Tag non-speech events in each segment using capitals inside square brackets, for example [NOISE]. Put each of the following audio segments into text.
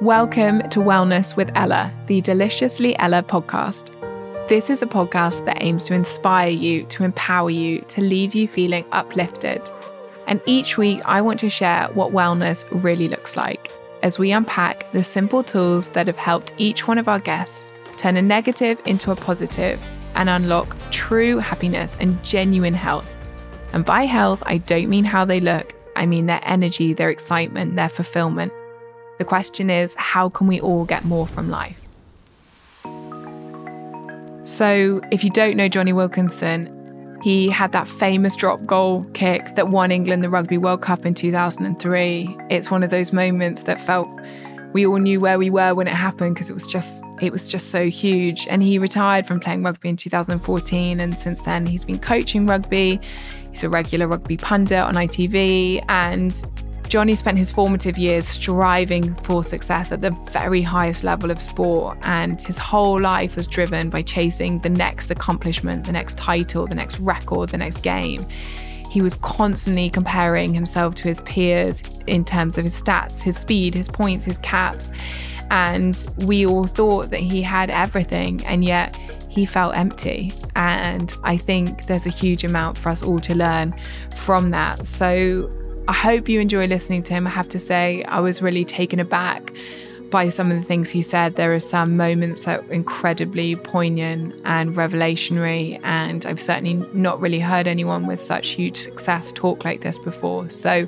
Welcome to Wellness with Ella, the Deliciously Ella podcast. This is a podcast that aims to inspire you, to empower you, to leave you feeling uplifted. And each week, I want to share what wellness really looks like as we unpack the simple tools that have helped each one of our guests turn a negative into a positive and unlock true happiness and genuine health. And by health, I don't mean how they look, I mean their energy, their excitement, their fulfillment the question is how can we all get more from life? So, if you don't know Jonny Wilkinson, he had that famous drop goal kick that won England the Rugby World Cup in 2003. It's one of those moments that felt we all knew where we were when it happened because it was just it was just so huge and he retired from playing rugby in 2014 and since then he's been coaching rugby he's a regular rugby pundit on ITV and Jonny spent his formative years striving for success at the very highest level of sport, and his whole life was driven by chasing the next accomplishment, the next title, the next record, the next game. He was constantly comparing himself to his peers in terms of his stats, his speed, his points, his caps. And we all thought that he had everything, and yet he felt empty. And I think there's a huge amount for us all to learn from that. So I hope you enjoy listening to him. I have to say, I was really taken aback by some of the things he said. There are some moments that are incredibly poignant and revelationary, and I've certainly not really heard anyone with such huge success talk like this before. So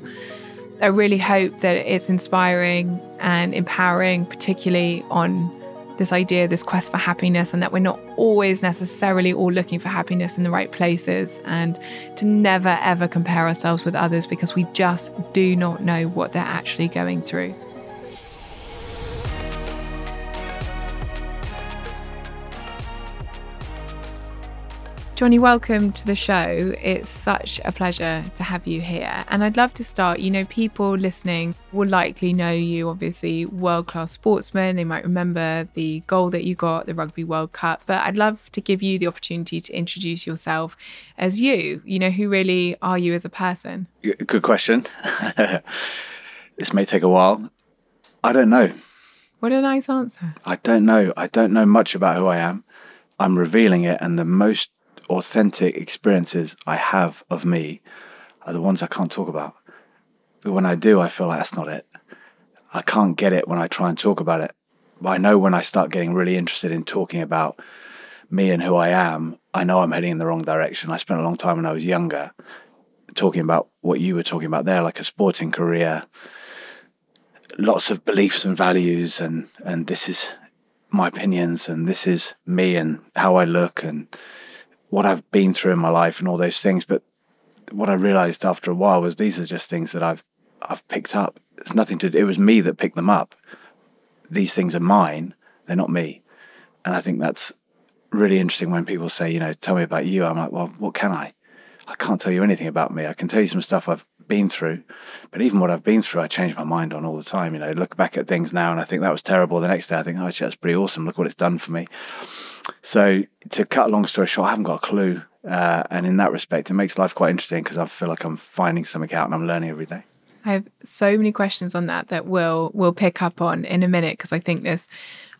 I really hope that it's inspiring and empowering, particularly on this idea, this quest for happiness, and that we're not always necessarily all looking for happiness in the right places, and to never ever compare ourselves with others because we just do not know what they're actually going through. Jonny, welcome to the show. It's such a pleasure to have you here. And I'd love to start. You know, people listening will likely know you, obviously, world class sportsman. They might remember the goal that you got, the Rugby World Cup. But I'd love to give you the opportunity to introduce yourself as you. You know, who really are you as a person? Good question. [LAUGHS] this may take a while. I don't know. What a nice answer. I don't know. I don't know much about who I am. I'm revealing it, and the most authentic experiences I have of me are the ones I can't talk about. But when I do, I feel like that's not it. I can't get it when I try and talk about it. But I know when I start getting really interested in talking about me and who I am, I know I'm heading in the wrong direction. I spent a long time when I was younger talking about what you were talking about there, like a sporting career, lots of beliefs and values, and, and this is my opinions, and this is me and how I look, and what I've been through in my life and all those things. But what I realized after a while was these are just things that I've I've picked up. It's nothing to. It was me that picked them up. These things are mine. They're not me. And I think that's really interesting when people say, you know, tell me about you. I'm like, well, what can I? I can't tell you anything about me. I can tell you some stuff I've been through, but even what I've been through, I change my mind on all the time. You know, look back at things now and I think that was terrible. The next day, I think, oh, actually, that's pretty awesome. Look what it's done for me. So to cut a long story short, I haven't got a clue. Uh, and in that respect, it makes life quite interesting because I feel like I'm finding something out and I'm learning every day. I have so many questions on that that we'll we'll pick up on in a minute because I think this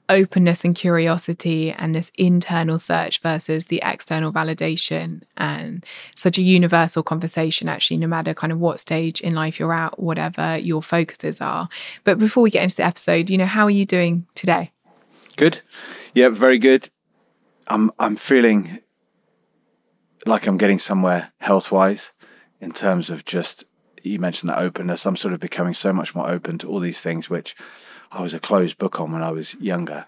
openness and curiosity and this internal search versus the external validation and such a universal conversation actually no matter kind of what stage in life you're at whatever your focuses are but before we get into the episode you know how are you doing today good yeah very good I'm I'm feeling like I'm getting somewhere health wise in terms of just you mentioned that openness. I'm sort of becoming so much more open to all these things which I was a closed book on when I was younger.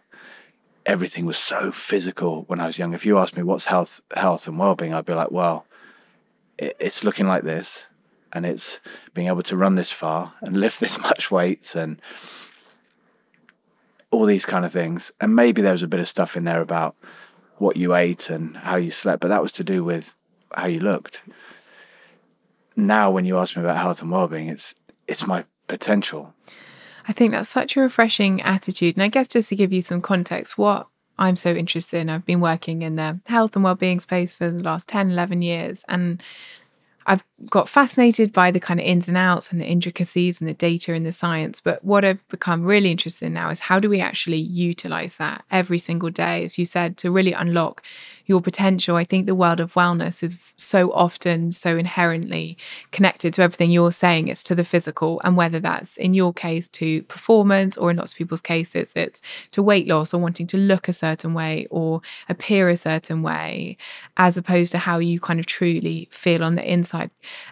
Everything was so physical when I was young. If you asked me what's health, health and well-being, I'd be like, well, it, it's looking like this, and it's being able to run this far and lift [LAUGHS] this much weight and all these kind of things. And maybe there was a bit of stuff in there about what you ate and how you slept, but that was to do with how you looked. Now, when you ask me about health and well-being, it's it's my potential. I think that's such a refreshing attitude. And I guess just to give you some context, what I'm so interested in, I've been working in the health and well-being space for the last 10, 11 years. And I've got fascinated by the kind of ins and outs and the intricacies and the data and the science. But what I've become really interested in now is how do we actually utilize that every single day, as you said, to really unlock your potential. I think the world of wellness is so often so inherently connected to everything you're saying. It's to the physical, and whether that's in your case to performance, or in lots of people's cases, it's to weight loss or wanting to look a certain way or appear a certain way, as opposed to how you kind of truly feel on the inside.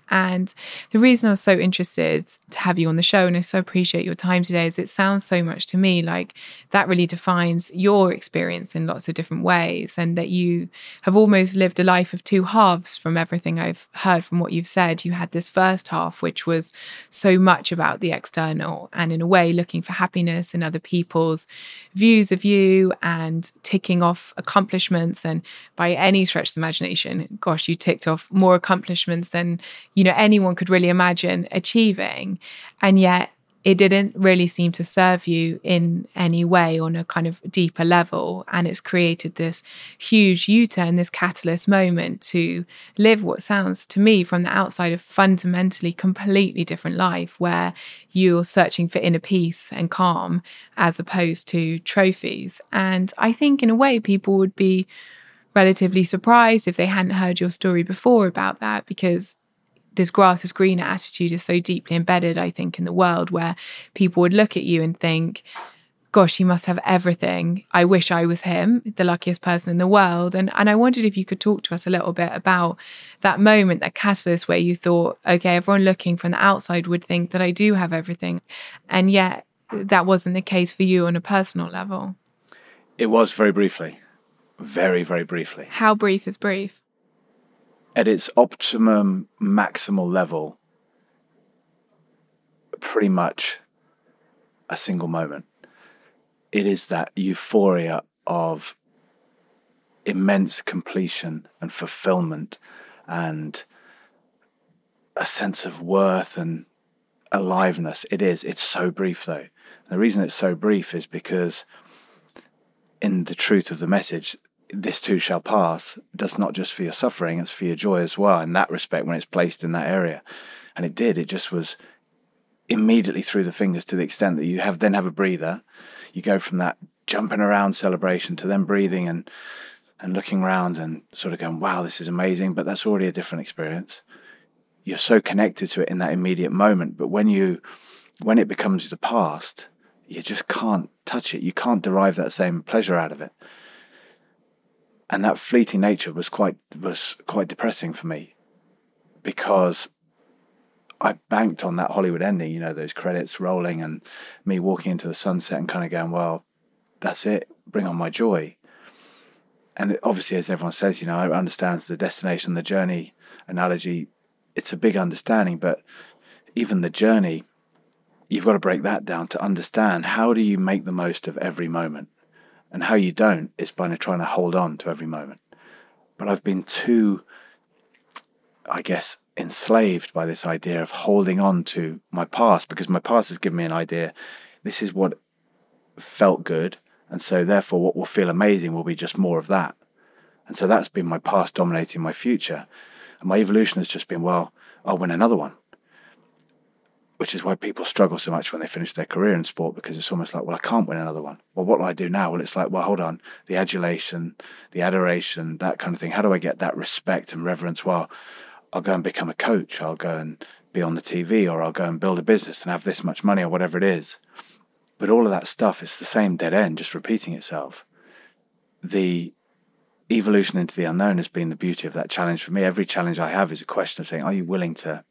And the reason I was so interested to have you on the show, and I so appreciate your time today, is it sounds so much to me like that really defines your experience in lots of different ways, and that you have almost lived a life of two halves from everything I've heard from what you've said. You had this first half, which was so much about the external and, in a way, looking for happiness in other people's views of you and ticking off accomplishments. And by any stretch of the imagination, gosh, you ticked off more accomplishments than, you know, anyone could really imagine achieving. And yet, it didn't really seem to serve you in any way on a kind of deeper level. And it's created this huge U turn, this catalyst moment to live what sounds to me from the outside a fundamentally completely different life where you're searching for inner peace and calm as opposed to trophies. And I think, in a way, people would be relatively surprised if they hadn't heard your story before about that because this grass is greener attitude is so deeply embedded, I think, in the world where people would look at you and think, gosh, he must have everything. I wish I was him, the luckiest person in the world. And and I wondered if you could talk to us a little bit about that moment, that catalyst where you thought, okay, everyone looking from the outside would think that I do have everything. And yet that wasn't the case for you on a personal level. It was very briefly. Very, very briefly. How brief is brief? At its optimum maximal level pretty much a single moment. It is that euphoria of immense completion and fulfillment and a sense of worth and aliveness. It is. It's so brief, though. The reason it's so brief is because, in the truth of the message, this too shall pass does not just for your suffering, it's for your joy as well, in that respect, when it's placed in that area. And it did, it just was immediately through the fingers to the extent that you have then have a breather. You go from that jumping around celebration to then breathing and and looking around and sort of going, wow, this is amazing, but that's already a different experience. You're so connected to it in that immediate moment. But when you when it becomes the past, you just can't touch it. You can't derive that same pleasure out of it and that fleeting nature was quite was quite depressing for me because I banked on that Hollywood ending, you know, those credits rolling and me walking into the sunset and kind of going, well, that's it, bring on my joy. And obviously, as everyone says, you know, I understands the destination, the journey analogy. It's a big understanding, but even the journey, you've got to break that down to understand how do you make the most of every moment. And how you don't is by trying to hold on to every moment. But I've been too, I guess, enslaved by this idea of holding on to my past because my past has given me an idea. This is what felt good. And so, therefore, what will feel amazing will be just more of that. And so that's been my past dominating my future. And my evolution has just been, well, I'll win another one which is why people struggle so much when they finish their career in sport because it's almost like, well, I can't win another one. Well, what do I do now? Well, it's like, well, hold on, the adulation, the adoration, that kind of thing. How do I get that respect and reverence? Well, I'll go and become a coach. I'll go and be on the TV, or I'll go and build a business and have this much money, or whatever it is. But all of that stuff, it's the same dead end, just repeating itself. The evolution into the unknown has been the beauty of that challenge for me. Every challenge I have is a question of saying, are you willing to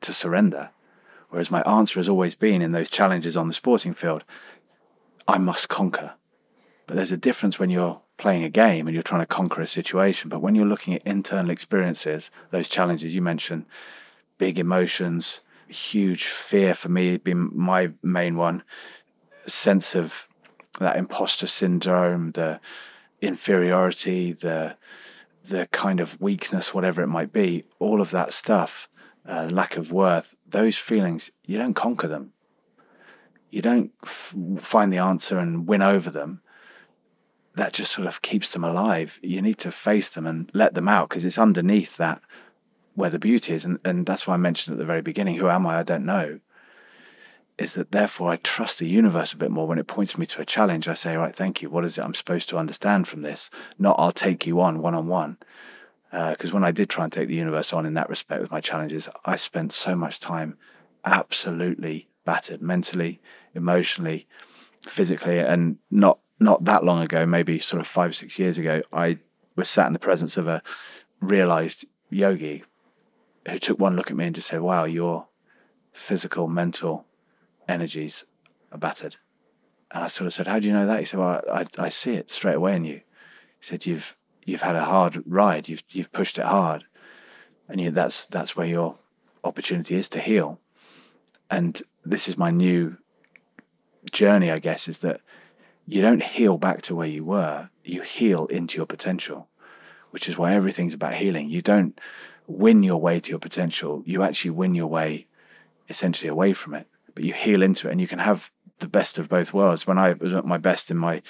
to surrender? Whereas my answer has always been in those challenges on the sporting field, I must conquer. But there's a difference when you're playing a game and you're trying to conquer a situation. But when you're looking at internal experiences, those challenges you mentioned, big emotions, huge fear for me being my main one, sense of that imposter syndrome, the inferiority, the the kind of weakness, whatever it might be, all of that stuff, uh, lack of worth, those feelings, you don't conquer them. You don't f- find the answer and win over them. That just sort of keeps them alive. You need to face them and let them out because it's underneath that where the beauty is. And, and that's why I mentioned at the very beginning, who am I? I don't know. Is that therefore I trust the universe a bit more when it points me to a challenge. I say, right, thank you. What is it I'm supposed to understand from this? Not I'll take you on one on one. Uh, because when I did try and take the universe on in that respect with my challenges, I spent so much time absolutely battered mentally, emotionally, physically, and not not that long ago, maybe sort of five or six years ago, I was sat in the presence of a realized yogi who took one look at me and just said, "Wow, your physical, mental energies are battered." And I sort of said, "How do you know that?" He said, "Well, I, I see it straight away in you." He said, "You've you've had a hard ride. You've you've pushed it hard, and you, that's that's where your opportunity is to heal." And this is my new journey, I guess, is that you don't heal back to where you were, you heal into your potential, which is why everything's about healing. You don't win your way to your potential, you actually win your way essentially away from it, but you heal into it and you can have the best of both worlds. When I was at my best in my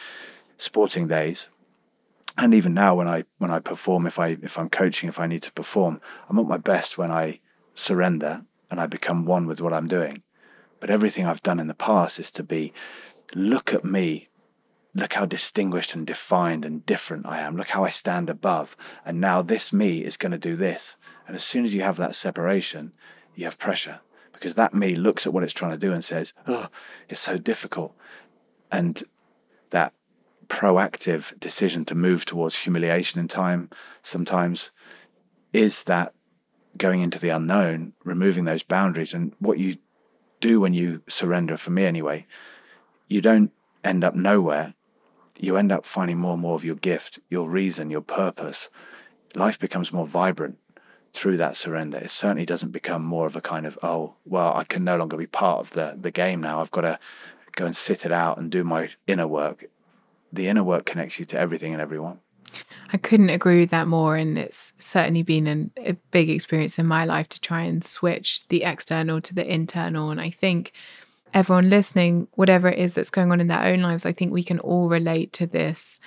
sporting days, and even now when I when I perform, if I if I'm coaching, if I need to perform, I'm at my best when I surrender and I become one with what I'm doing. But everything I've done in the past is to be look at me look how distinguished and defined and different I am. Look how I stand above. And now this me is going to do this. And as soon as you have that separation, you have pressure because that me looks at what it's trying to do and says, Oh, it's so difficult. And that proactive decision to move towards humiliation in time sometimes is that going into the unknown, removing those boundaries. And what you do when you surrender, for me anyway, you don't end up nowhere you end up finding more and more of your gift, your reason, your purpose. Life becomes more vibrant through that surrender. It certainly doesn't become more of a kind of, oh, well, I can no longer be part of the, the game now. I've got to go and sit it out and do my inner work. The inner work connects you to everything and everyone. I couldn't agree with that more. And it's certainly been an, a big experience in my life to try and switch the external to the internal. And I think everyone listening, whatever it is that's going on in their own lives, I think we can all relate to this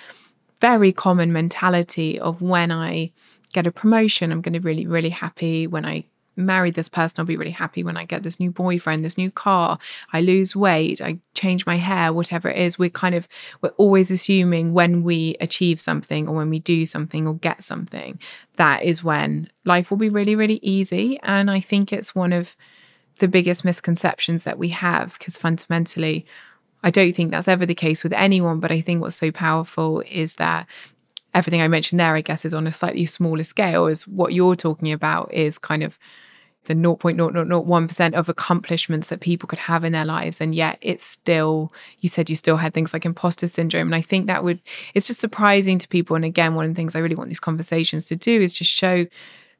very common mentality of when I get a promotion, I'm going to be really, really happy. When I marry this person, I'll be really happy. When I get this new boyfriend, this new car, I lose weight, I change my hair, whatever it is, we're kind of, we're always assuming when we achieve something or when we do something or get something, that is when life will be really, really easy. And I think it's one of, the biggest misconceptions that we have because fundamentally I don't think that's ever the case with anyone but I think what's so powerful is that everything I mentioned there I guess is on a slightly smaller scale is what you're talking about is kind of the 0.0001% of accomplishments that people could have in their lives. And yet it's still you said you still had things like imposter syndrome. And I think that would it's just surprising to people. And again one of the things I really want these conversations to do is just show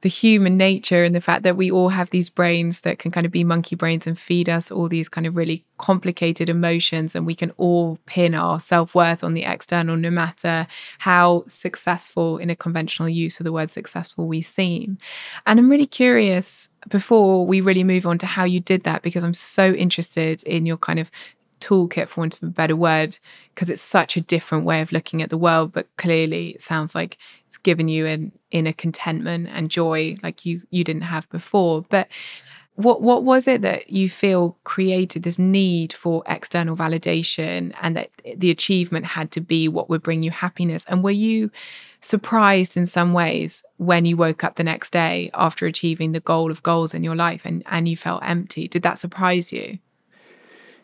the human nature and the fact that we all have these brains that can kind of be monkey brains and feed us all these kind of really complicated emotions and we can all pin our self-worth on the external no matter how successful in a conventional use of the word successful we seem. And i'm really curious before we really move on to how you did that because i'm so interested in your kind of toolkit for want of a better word because it's such a different way of looking at the world but clearly it sounds like it's given you an inner contentment and joy like you you didn't have before. But what what was it that you feel created this need for external validation and that the achievement had to be what would bring you happiness? And were you surprised in some ways when you woke up the next day after achieving the goal of goals in your life and and you felt empty? Did that surprise you?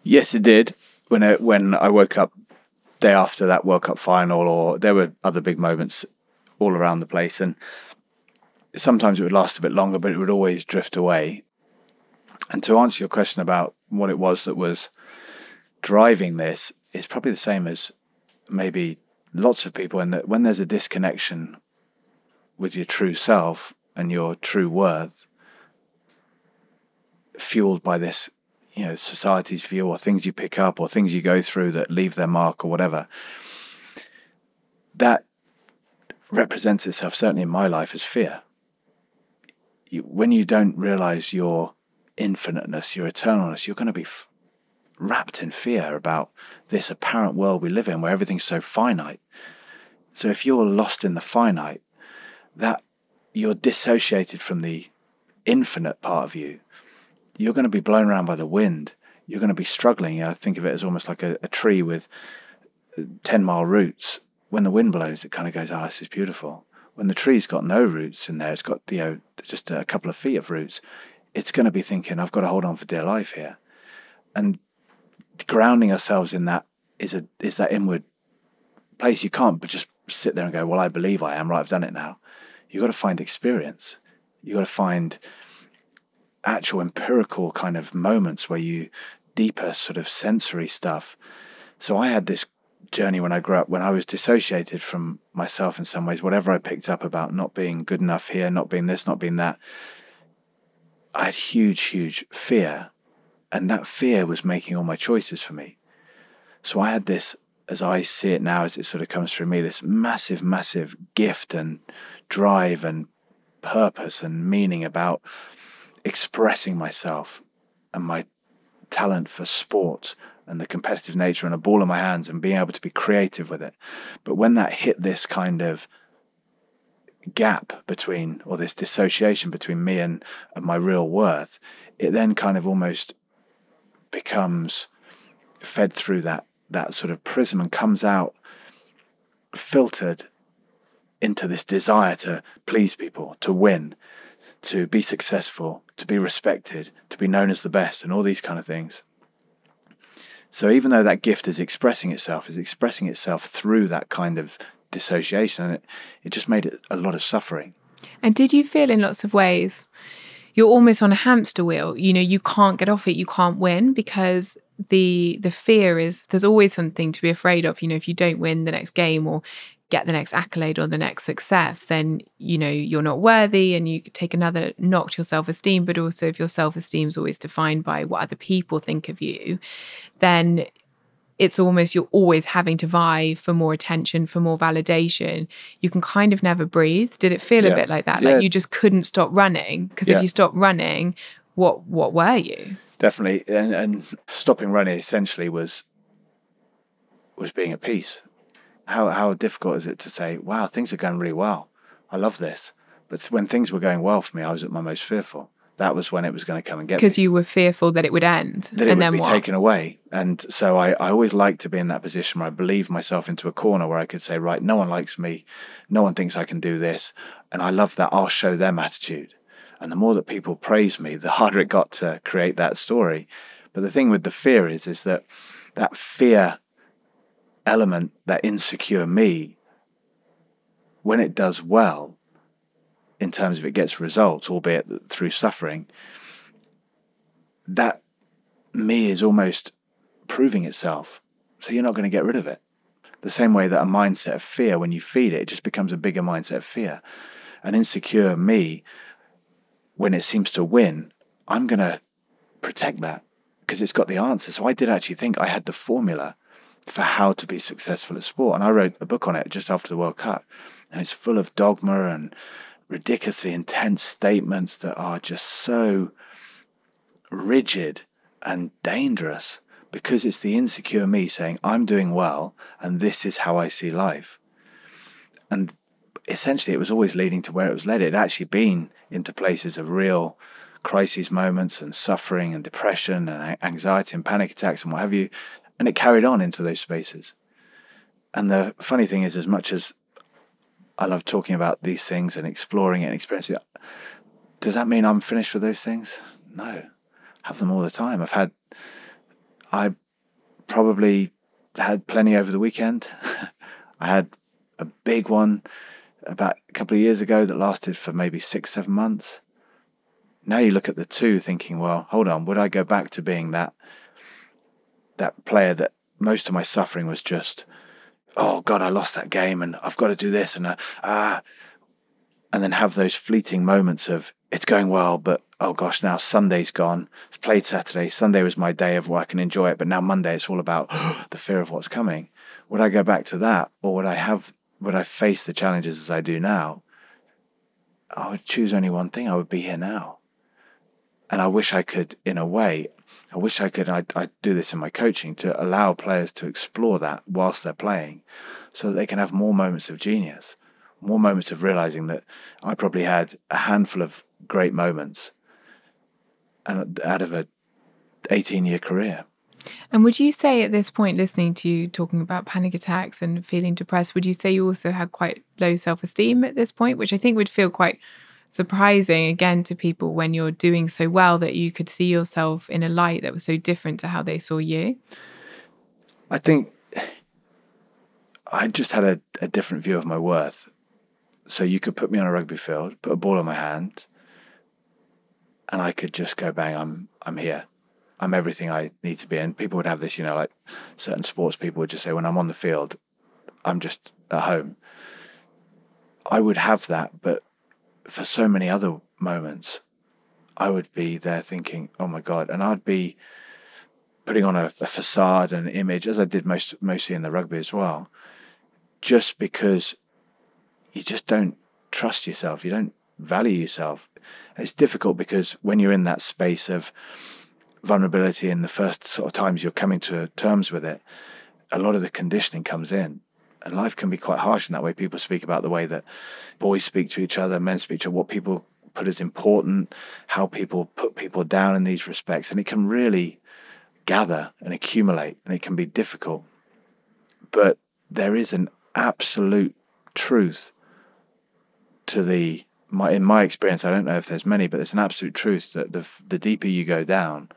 Yes, it did. When I, when I woke up day after that World Cup final, or there were other big moments all around the place, and sometimes it would last a bit longer, but it would always drift away. And to answer your question about what it was that was driving this, it's probably the same as maybe lots of people. And that when there's a disconnection with your true self and your true worth, fueled by this you know society's view or things you pick up or things you go through that leave their mark or whatever that represents itself certainly in my life as fear you, when you don't realize your infiniteness your eternalness you're going to be f- wrapped in fear about this apparent world we live in where everything's so finite so if you're lost in the finite that you're dissociated from the infinite part of you, you're going to be blown around by the wind. You're going to be struggling. I think of it as almost like a, a tree with uh, 10 mile roots. When the wind blows, it kind of goes, oh, this is beautiful. When the tree's got no roots in there, it's got, you know, just a couple of feet of roots, it's going to be thinking, I've got to hold on for dear life here. And grounding ourselves in that is a is that inward place. You can't but just sit there and go, Well, I believe I am, right, I've done it now. You've got to find experience. You've got to find actual empirical kind of moments where you deeper sort of sensory stuff. So I had this journey when I grew up when I was dissociated from myself in some ways, whatever I picked up about not being good enough here, not being this, not being that. I had huge, huge fear. And that fear was making all my choices for me. So I had this, as I see it now, as it sort of comes through me, this massive, massive gift and drive and purpose and meaning about expressing myself and my talent for sport and the competitive nature and a ball in my hands and being able to be creative with it. But when that hit this kind of gap between, or this dissociation between me and, and my real worth, it then kind of almost becomes fed through that that sort of prism and comes out filtered into this desire to please people, to win, to be successful, to be respected, to be known as the best, and all these kind of things. So even though that gift is expressing itself, is expressing itself through that kind of dissociation, and it, it just made it a lot of suffering. And did you feel in lots of ways you're almost on a hamster wheel? You know, you can't get off it, you can't win because the the fear is there's always something to be afraid of. You know, if you don't win the next game or get the next accolade or the next success, then you know you're not worthy and you take another knock to your self-esteem. But also if your self-esteem is always defined by what other people think of you, then it's almost you're always having to vie for more attention, for more validation. You can kind of never breathe. Did it feel yeah. a bit like that? Yeah. Like you just couldn't stop running? Because yeah. if you stopped running, what what were you? Definitely. And, and stopping running essentially was was being at peace. How how difficult is it to say, wow, things are going really well. I love this. But when things were going well for me, I was at my most fearful that was when it was going to come and get me. Because you were fearful that it would end. That it and would be what? taken away. And so I, I always liked to be in that position where I believed myself into a corner where I could say, right, no one likes me. No one thinks I can do this. And I love that I'll show them attitude. And the more that people praise me, the [LAUGHS] harder it got to create that story. But the thing with the fear is, is that that fear element, that insecure me, when it does well, in terms of it gets results, albeit through suffering, that me is almost proving itself. So you're not going to get rid of it. The same way that a mindset of fear, when you feed it, it just becomes a bigger mindset of fear. An insecure me, when it seems to win, I'm going to protect that because it's got the answer. So I did actually think I had the formula for how to be successful at sport. And I wrote a book on it just after the World Cup. And it's full of dogma and ridiculously intense statements that are just so rigid and dangerous because it's the insecure me saying, I'm doing well and this is how I see life. And essentially, it was always leading to where it was led. It had actually been into places of real crisis moments and suffering and depression and anxiety and panic attacks and what have you. And it carried on into those spaces. And the funny thing is, as much as I love talking about these things and exploring it and experiencing it. Does that mean I'm finished with those things? No. I have them all the time. I've had, I probably had plenty over the weekend. [LAUGHS] I had a big one about a couple of years ago that lasted for maybe six, seven months. Now you look at the two thinking, well, hold on, would I go back to being that that player that most of my suffering was just oh God, I lost that game and I've got to do this and uh, ah, and then have those fleeting moments of it's going well, but oh gosh, now Sunday's gone. It's played Saturday. Sunday was my day of I can enjoy it, but now Monday it's all about [GASPS] the fear of what's coming. Would I go back to that, or would I have? Would I face the challenges as I do now? I would choose only one thing. I would be here now, and I wish I could, in a way, I wish I could, I, I do this in my coaching, to allow players to explore that whilst they're playing so that they can have more moments of genius, more moments of realizing that I probably had a handful of great moments and out of a 18 year career. And would you say at this point, listening to you talking about panic attacks and feeling depressed, would you say you also had quite low self esteem at this point, which I think would feel quite surprising again to people when you're doing so well that you could see yourself in a light that was so different to how they saw you? I think I just had a, a different view of my worth. So you could put me on a rugby field, put a ball in my hand, and I could just go bang, I'm I'm here. I'm everything I need to be. And people would have this, you know, like certain sports people would just say, when I'm on the field, I'm just at home. I would have that, but for so many other moments, I would be there thinking, oh my God. And I'd be putting on a, a facade and an image, as I did most mostly in the rugby as well, just because you just don't trust yourself. You don't value yourself. And it's difficult because when you're in that space of vulnerability in the first sort of times you're coming to terms with it, a lot of the conditioning comes in. And life can be quite harsh in that way. People speak about the way that boys speak to each other, men speak to what people put as important, how people put people down in these respects. And it can really gather and accumulate, and it can be difficult. But there is an absolute truth to the my in my experience. I don't know if there's many, but there's an absolute truth that the the deeper you go down,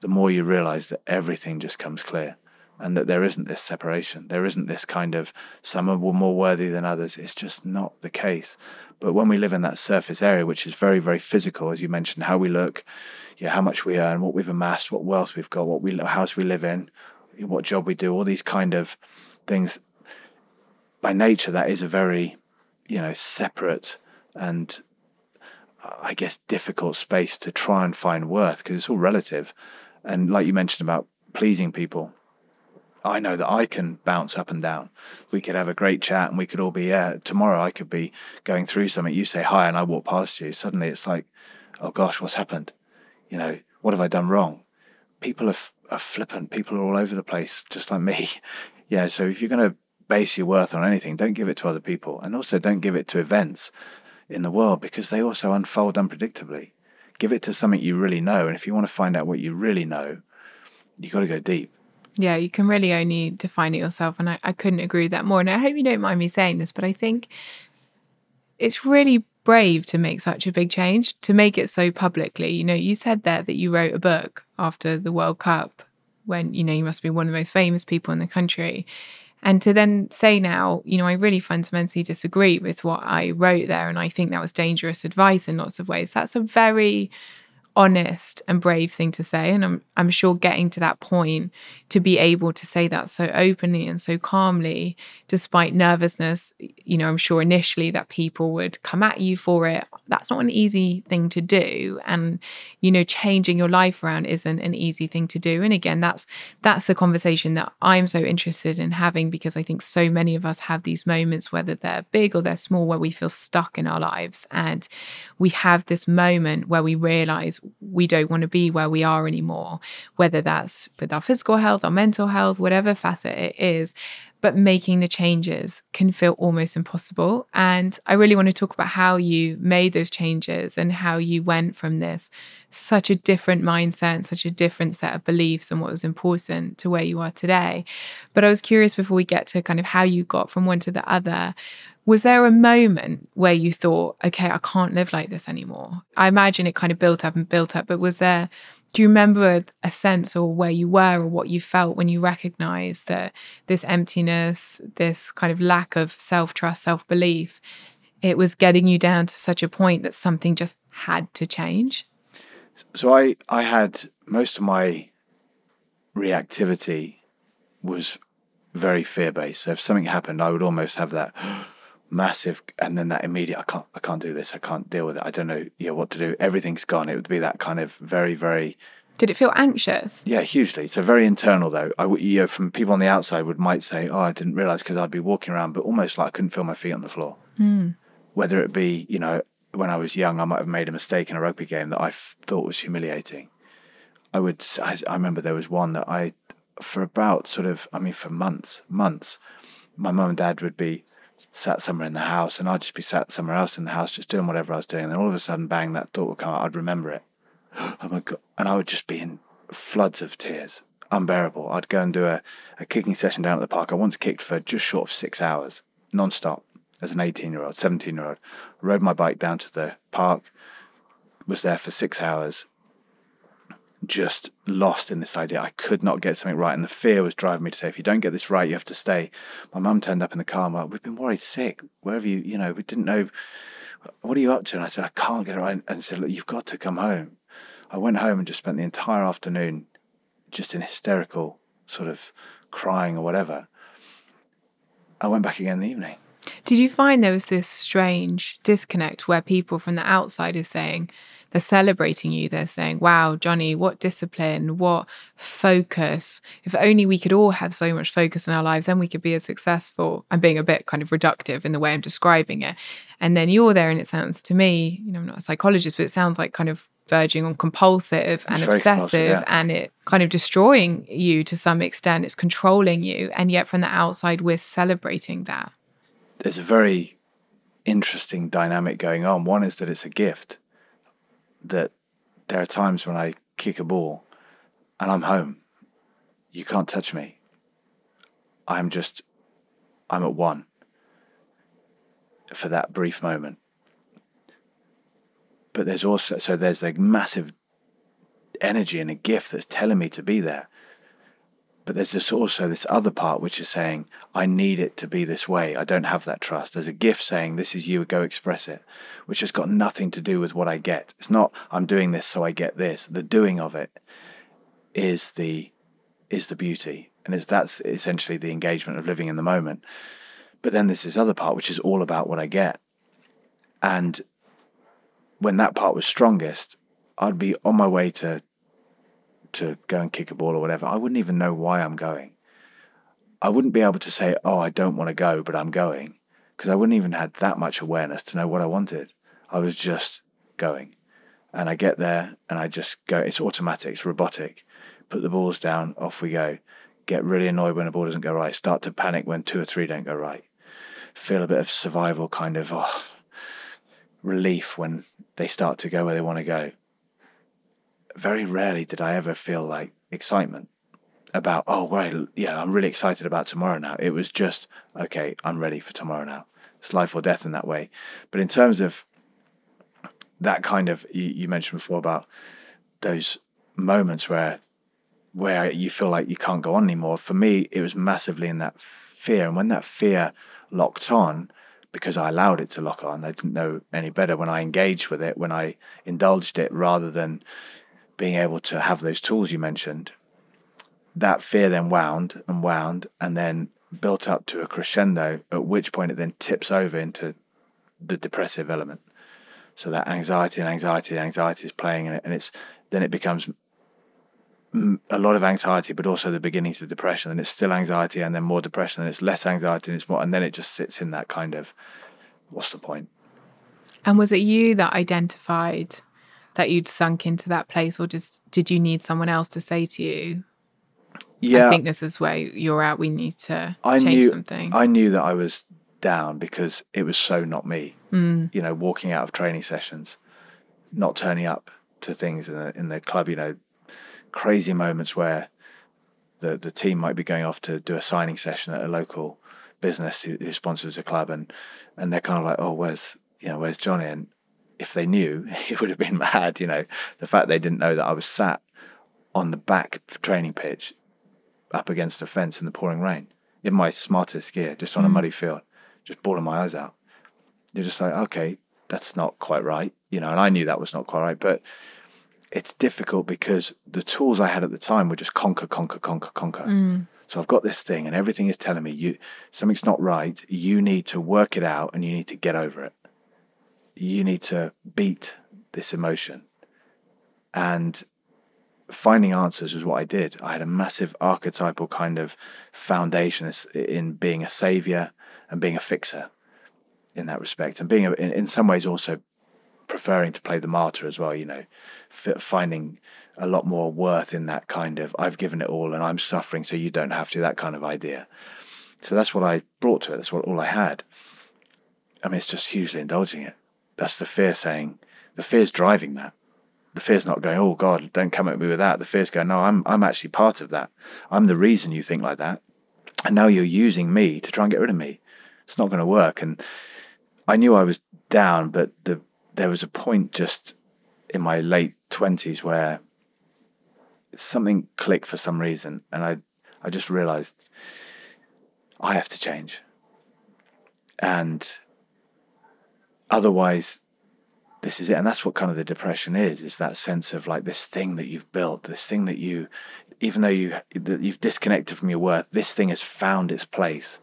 the more you realize that everything just comes clear and that there isn't this separation. There isn't this kind of some are more worthy than others. It's just not the case. But when we live in that surface area, which is very, very physical, as you mentioned, how we look, yeah, how much we earn, what we've amassed, what wealth we've got, what we house we live in, what job we do, all these kind of things. By nature, that is a very, you know, separate and uh, I guess difficult space to try and find worth because it's all relative. And like you mentioned about pleasing people, I know that I can bounce up and down. We could have a great chat and we could all be, yeah, tomorrow I could be going through something. You say hi and I walk past you. Suddenly it's like, oh gosh, what's happened? You know, what have I done wrong? People are, f- are flippant. People are all over the place, just like me. [LAUGHS] yeah. So if you're going to base your worth on anything, don't give it to other people. And also don't give it to events in the world because they also unfold unpredictably. Give it to something you really know. And if you want to find out what you really know, you've got to go deep. Yeah, you can really only define it yourself. And I, I couldn't agree with that more. And I hope you don't mind me saying this, but I think it's really brave to make such a big change, to make it so publicly. You know, you said there that you wrote a book after the World Cup when, you know, you must be one of the most famous people in the country. And to then say now, you know, I really fundamentally disagree with what I wrote there. And I think that was dangerous advice in lots of ways. That's a very honest and brave thing to say. And I'm I'm sure getting to that point to be able to say that so openly and so calmly despite nervousness you know I'm sure initially that people would come at you for it. That's not an easy thing to do. And you know changing your life around isn't an easy thing to do. And again that's that's the conversation that I'm so interested in having because I think so many of us have these moments whether they're big or they're small where we feel stuck in our lives. And we have this moment where we realize we don't want to be where we are anymore, whether that's with our physical health, our mental health, whatever facet it is. But making the changes can feel almost impossible. And I really want to talk about how you made those changes and how you went from this such a different mindset, such a different set of beliefs and what was important to where you are today. But I was curious before we get to kind of how you got from one to the other was there a moment where you thought, okay, I can't live like this anymore? I imagine it kind of built up and built up, but was there, do you remember a sense or where you were or what you felt when you recognized that this emptiness, this kind of lack of self trust, self belief, it was getting you down to such a point that something just had to change? So I, I had most of my reactivity was very fear based. So if something happened, I would almost have that massive and then that immediate I can't I can't do this I can't deal with it I don't know yeah what to do everything's gone. It would be that kind of very very did it feel anxious? Yeah hugely. So very internal though. I would you know from people on the outside would might say oh I didn't realize because I'd be walking around but almost like I couldn't feel my feet on the floor. Mm. whether it be you know when I was young I might have made a mistake in a rugby game that I f- thought was humiliating. I would I, I remember there was one that I for about sort of I mean for months months my mum and dad would be sat somewhere in the house and I'd just be sat somewhere else in the house just doing whatever I was doing. And then all of a sudden, bang, that thought would come out. I'd remember it. [GASPS] oh my God. And I would just be in floods of tears, unbearable. I'd go and do a, a kicking session down at the park. I once kicked for just short of six hours, non stop, as an 18 year old, 17 year old. Rode my bike down to the park, was there for six hours, just lost in this idea. I could not get something right. And the fear was driving me to say, if you don't get this right, you have to stay. My mum turned up in the car and went, We've been worried sick. Wherever you, you know, we didn't know. What are you up to? And I said, I can't get it right. And said, Look, you've got to come home. I went home and just spent the entire afternoon just in hysterical sort of crying or whatever. I went back again in the evening. Did you find there was this strange disconnect where people from the outside are saying, they're celebrating you. They're saying, wow, Jonny, what discipline, what focus. If only we could all have so much focus in our lives, then we could be as successful. I'm being a bit kind of reductive in the way I'm describing it. And then you're there, and it sounds to me, you know, I'm not a psychologist, but it sounds like kind of verging on compulsive and obsessive yeah. and it kind of destroying you to some extent. It's controlling you. And yet from the outside, we're celebrating that. There's a very interesting dynamic going on. One is that it's a gift, that there are times when I kick a ball and I'm home. You can't touch me. I'm just, I'm at one for that brief moment but there's also so there's like massive energy and a gift that's telling me to be there but there's this also this other part which is saying i need it to be this way. I don't have that trust. There's a gift saying this is you go express it which has got nothing to do with what i get. It's not i'm doing this so i get this. The doing of it is the is the beauty and it's that's essentially the engagement of living in the moment. But then there's this other part which is all about what i get. And when that part was strongest, I'd be on my way to to go and kick a ball or whatever. I wouldn't even know why I'm going. I wouldn't be able to say, "Oh, I don't want to go, but I'm going," because I wouldn't even had that much awareness to know what I wanted. I was just going, and I get there and I just go. It's automatic. It's robotic. Put the balls down. Off we go. Get really annoyed when a ball doesn't go right. Start to panic when two or three don't go right. Feel a bit of survival kind of. Oh, relief when they start to go where they want to go. Very rarely did I ever feel like excitement about, oh, right, yeah, I'm really excited about tomorrow now. It was just, okay, I'm ready for tomorrow now. It's life or death in that way. But in terms of that kind of, you, you mentioned before about those moments where where you feel like you can't go on anymore. For me, it was massively in that fear. And when that fear locked on, because I allowed it to lock on. I didn't know any better when I engaged with it, when I indulged it, rather than being able to have those tools you mentioned. That fear then wound and wound and then built up to a crescendo, at which point it then tips over into the depressive element. So that anxiety and anxiety and anxiety is playing in it, and it's then it becomes a lot of anxiety, but also the beginnings of depression. And it's still anxiety, and then more depression, and it's less anxiety, and it's more, and then it just sits in that kind of, what's the point? And was it you that identified that you'd sunk into that place, or just did you need someone else to say to you? Yeah, I think this is where you're at. We need to I change knew, something. I knew that I was down because it was so not me. Mm. You know, walking out of training sessions, not turning up to things in the in the club. You know, crazy moments where the the team might be going off to do a signing session at a local business who, who sponsors a club, and and they're kind of like, oh, where's you know where's Jonny? And if they knew, [LAUGHS] it would have been mad. You know, the fact they didn't know that I was sat on the back training pitch, up against a fence in the pouring rain, in my smartest gear, just on mm. a muddy field, just bawling my eyes out. You're just like, okay, that's not quite right, you know. And I knew that was not quite right, but it's difficult because the tools I had at the time were just conquer, conquer, conquer, conquer. Mm. So I've got this thing, and everything is telling me you something's not right. You need to work it out, and you need to get over it. You need to beat this emotion, and finding answers was what I did. I had a massive archetypal kind of foundation in being a savior and being a fixer in that respect, and being a, in, in some ways also preferring to play the martyr as well. You know, finding a lot more worth in that kind of I've given it all and I'm suffering, so you don't have to. That kind of idea. So that's what I brought to it. That's what all I had. I mean, it's just hugely indulging it. That's the fear saying, the fear's driving that. the fear's not going, oh God, don't come at me with that. The fear's going, no, I'm I'm actually part of that. I'm the reason you think like that. And now you're using me to try and get rid of me. It's not going to work. And I knew I was down, but the there was a point just in my late twenties where something clicked for some reason, and I I just realized I have to change. And otherwise this is it. And that's what kind of the depression is is that sense of like this thing that you've built this thing that you even though you that you've disconnected from your worth this thing has found its place.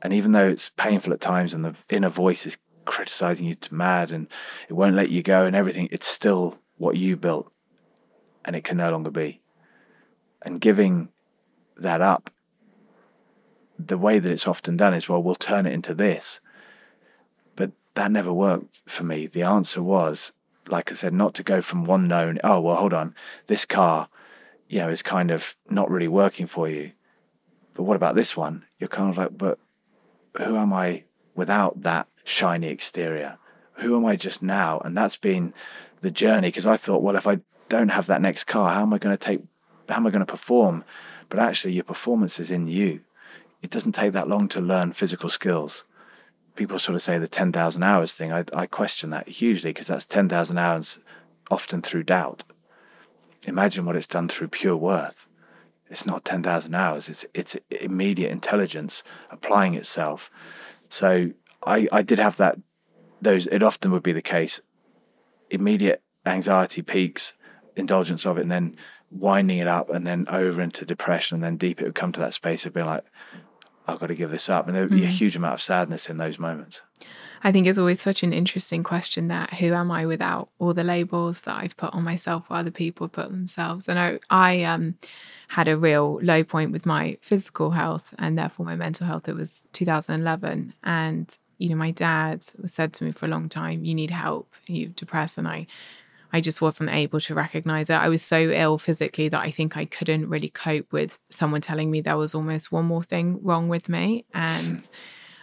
And even though it's painful at times and the inner voice is criticizing you to mad and it won't let you go and everything it's still what you built and it can no longer be. And giving that up the way that it's often done is well we'll turn it into this that never worked for me. The answer was, like I said, not to go from one known, oh, well, hold on, this car, you know, is kind of not really working for you. But what about this one? You're kind of like, but who am I without that shiny exterior? Who am I just now? And that's been the journey because I thought, well, if I don't have that next car, how am I going to take, how am I going to perform? But actually, your performance is in you. It doesn't take that long to learn physical skills people sort of say the 10,000 hours thing. I, I question that hugely because that's 10,000 hours often through doubt. Imagine what it's done through pure worth. It's not 10,000 hours, it's, it's immediate intelligence applying itself. So I, I did have that, those, it often would be the case. Immediate anxiety peaks, indulgence of it, and then winding it up, and then over into depression, and then deep it would come to that space of being like, I've got to give this up. And there would be mm. a huge amount of sadness in those moments. I think it's always such an interesting question that who am I without all the labels that I've put on myself or other people put themselves? And I, I um, had a real low point with my physical health and therefore my mental health. It was 2011. And, you know, my dad said to me for a long time, you need help, you're depressed. And I I just wasn't able to recognize it. I was so ill physically that I think I couldn't really cope with someone telling me there was almost one more thing wrong with me. And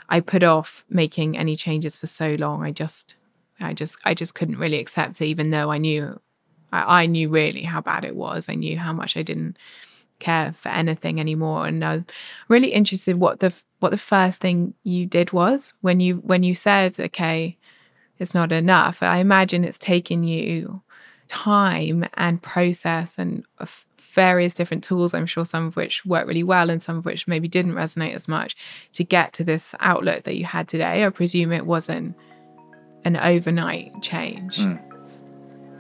I put off making any changes for so long. I just, I just, I just couldn't really accept it, even though I knew, I, I knew really how bad it was. I knew how much I didn't care for anything anymore. And I was really interested what the what the first thing you did was when you when you said, okay, it's not enough. I imagine it's taken you time and process and various different tools, I'm sure some of which worked really well and some of which maybe didn't resonate as much to get to this outlook that you had today. I presume it wasn't an overnight change. Mm.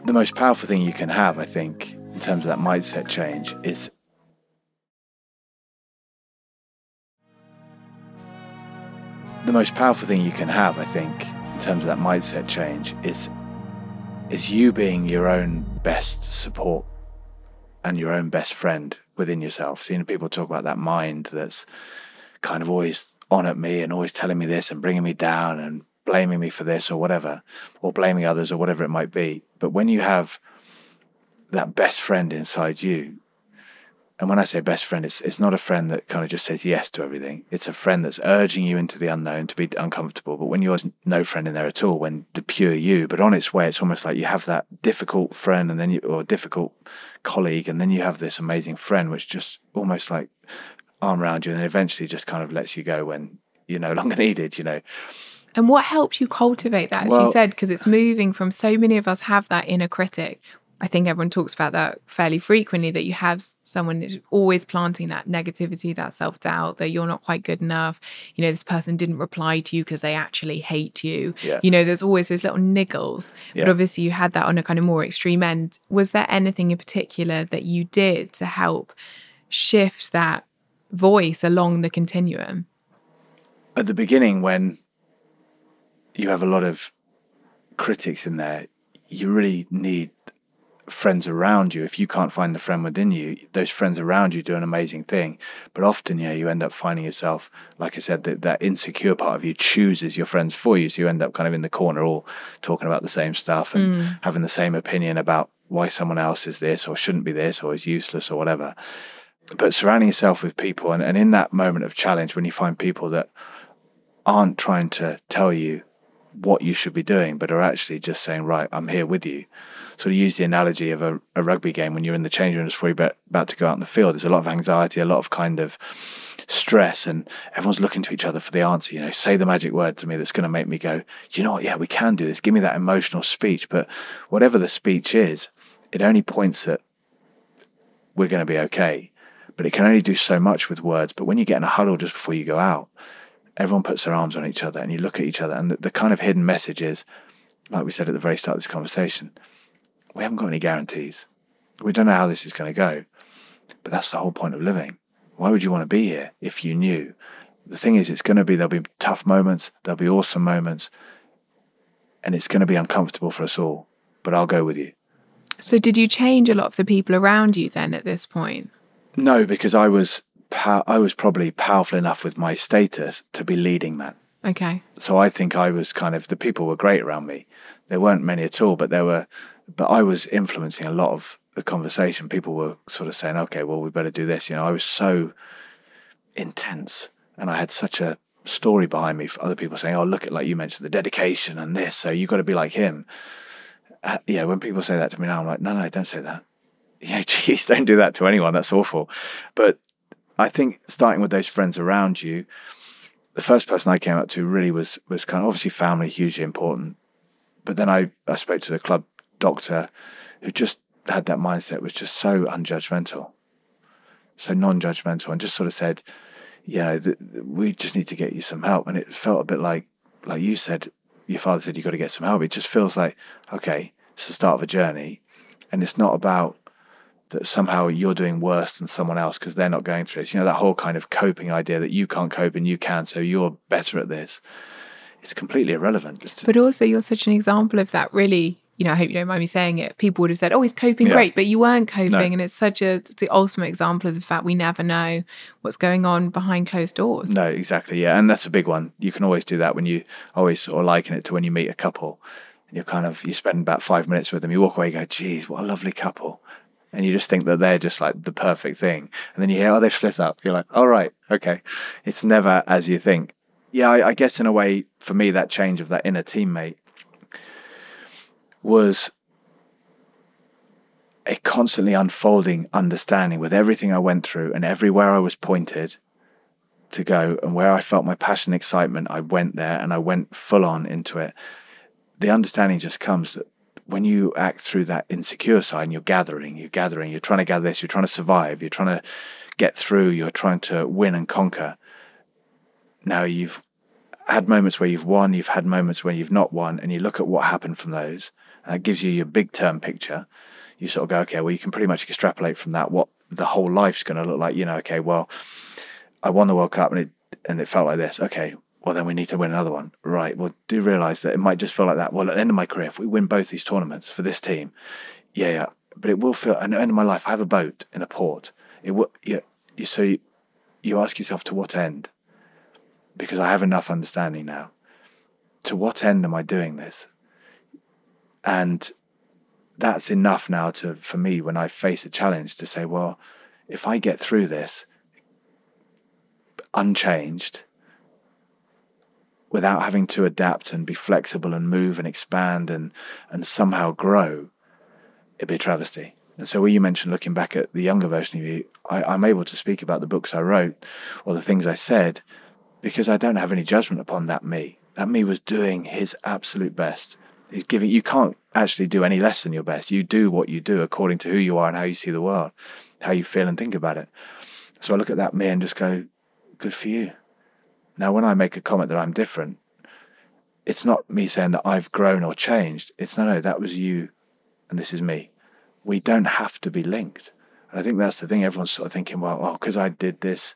The most powerful thing you can have, I think, in terms of that mindset change is the most powerful thing you can have, I think, in terms of that mindset change is is you being your own best support and your own best friend within yourself. Seeing people talk about that mind that's kind of always on at me and always telling me this and bringing me down and blaming me for this or whatever, or blaming others or whatever it might be. But when you have that best friend inside you and when I say best friend, it's it's not a friend that kind of just says yes to everything. It's a friend that's urging you into the unknown to be uncomfortable. But when you're no friend in there at all, when the pure you, but on its way, it's almost like you have that difficult friend and then you or difficult colleague, and then you have this amazing friend, which just almost like arm around you, and then eventually just kind of lets you go when you're no [LAUGHS] longer needed. You know. And what helped you cultivate that, as well, you said, because it's moving from so many of us have that inner critic. I think everyone talks about that fairly frequently that you have someone who's always planting that negativity, that self doubt, that you're not quite good enough. You know, this person didn't reply to you because they actually hate you. Yeah. You know, there's always those little niggles. Yeah. But obviously, you had that on a kind of more extreme end. Was there anything in particular that you did to help shift that voice along the continuum? At the beginning, when you have a lot of critics in there, you really need friends around you. If you can't find the friend within you, those friends around you do an amazing thing. But often, yeah, you end up finding yourself, like I said, that, that insecure part of you chooses your friends for you. So you end up kind of in the corner, all talking about the same stuff and mm. having the same opinion about why someone else is this or shouldn't be this or is useless or whatever. But surrounding yourself with people, and, and in that moment of challenge, when you find people that aren't trying to tell you what you should be doing, but are actually just saying, right, I'm here with you sort of use the analogy of a, a rugby game when you're in the change rooms before you're about to go out in the field. There's a lot of anxiety, a lot of kind of stress, and everyone's looking to each other for the answer. You know, say the magic word to me that's going to make me go, you know what? Yeah, we can do this. Give me that emotional speech. But whatever the speech is, it only points at we're going to be okay. But it can only do so much with words. But when you get in a huddle just before you go out, everyone puts their arms on each other and you look at each other. And the, the kind of hidden message is, like we said at the very start of this conversation, we haven't got any guarantees. We don't know how this is going to go. But that's the whole point of living. Why would you want to be here if you knew? The thing is, it's going to be, there'll be tough moments, there'll be awesome moments, and it's going to be uncomfortable for us all. But I'll go with you. So, did you change a lot of the people around you then at this point? No, because I was I was probably powerful enough with my status to be leading that. Okay. So I think I was kind of the people were great around me. There weren't many at all, but there were. But I was influencing a lot of the conversation. People were sort of saying, "Okay, well, we better do this." You know, I was so intense, and I had such a story behind me for other people saying, "Oh, look at like you mentioned the dedication and this, so you got to be like him." Uh, yeah, when people say that to me now, I'm like, "No, no, don't say that." [LAUGHS] Yeah, geez, don't do that to anyone. That's awful. But I think starting with those friends around you, the first person I came up to really was was kind of obviously family, hugely important. But then I, I spoke to the club doctor who just had that mindset, was just so unjudgmental, so non judgmental, and just sort of said, you know, th- we just need to get you some help. And it felt a bit like, like you said, your father said, you've got to get some help. It just feels like, okay, it's the start of a journey. And it's not about that somehow you're doing worse than someone else because they're not going through this. You know, that whole kind of coping idea that you can't cope and you can, so you're better at this. It's completely irrelevant. To- but also, you're such an example of that, really. You know, I hope you don't mind me saying it. People would have said, "Oh, he's coping yeah. great," but you weren't coping, no. and it's such a it's the ultimate example of the fact we never know what's going on behind closed doors. No, exactly, yeah, and that's a big one. You can always do that when you always sort of liken it to when you meet a couple. And you're kind of you spend about five minutes with them. You walk away, you go, "Geez, what a lovely couple," and you just think that they're just like the perfect thing. And then you hear, oh, they've split up. You're like, all right, okay. It's never as you think. Yeah, I, I guess in a way, for me, that change of that inner teammate was a constantly unfolding understanding with everything I went through and everywhere I was pointed to go and where I felt my passion and excitement, I went there and I went full on into it. The understanding just comes that when you act through that insecure side and you're gathering, you're gathering, you're trying to gather this, you're trying to survive, you're trying to get through, you're trying to win and conquer. Now you've had moments where you've won, you've had moments where you've not won, and you look at what happened from those, it gives you your big term picture. You sort of go, okay, well, you can pretty much extrapolate from that what the whole life's going to look like. You know, okay, well, I won the World Cup and it and it felt like this. Okay, well, then we need to win another one. Right. Well, do realize that it might just feel like that. Well, at the end of my career, if we win both these tournaments for this team, yeah, yeah. But it will feel, at the end of my life, I have a boat in a port. It will, yeah. You, so you, you ask yourself, to what end? Because I have enough understanding now. To what end am I doing this? And that's enough now to, for me, when I face a challenge, to say, well, if I get through this unchanged, without having to adapt and be flexible and move and expand and and somehow grow, it'd be a travesty. And so, when you mentioned looking back at the younger version of you, I, I'm able to speak about the books I wrote or the things I said because I don't have any judgment upon that me. That me was doing his absolute best. Giving. You can't actually do any less than your best. You do what you do according to who you are and how you see the world, how you feel and think about it. So I look at that me and just go, "Good for you." Now, when I make a comment that I'm different, it's not me saying that I've grown or changed. It's no, no, that was you and this is me. We don't have to be linked. And I think that's the thing everyone's sort of thinking, well, oh, because I did this.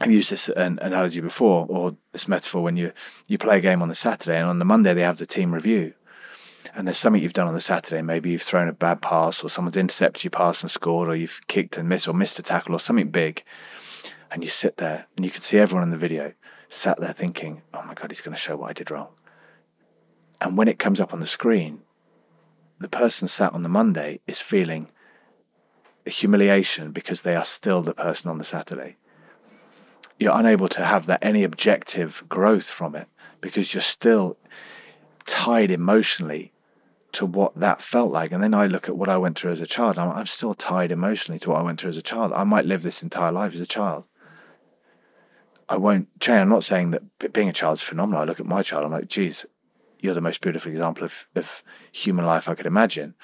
I've used this an analogy before, or this metaphor when you, you play a game on the Saturday and on the Monday they have the team review. And there's something you've done on the Saturday. Maybe you've thrown a bad pass, or someone's intercepted your pass and scored, or you've kicked and missed, or missed a tackle, or something big and you sit there and you can see everyone in the video sat there thinking, oh my God, he's going to show what I did wrong. And when it comes up on the screen, the person sat on the Monday is feeling a humiliation because they are still the person on the Saturday. You're unable to have that any objective growth from it because you're still tied emotionally to what that felt like. And then I look at what I went through as a child. I'm, I'm still tied emotionally to what I went through as a child. I might live this entire life as a child. I won't change. I'm not saying that being a child is phenomenal. I look at my child, I'm like, geez, you're the most beautiful example of, of human life I could imagine.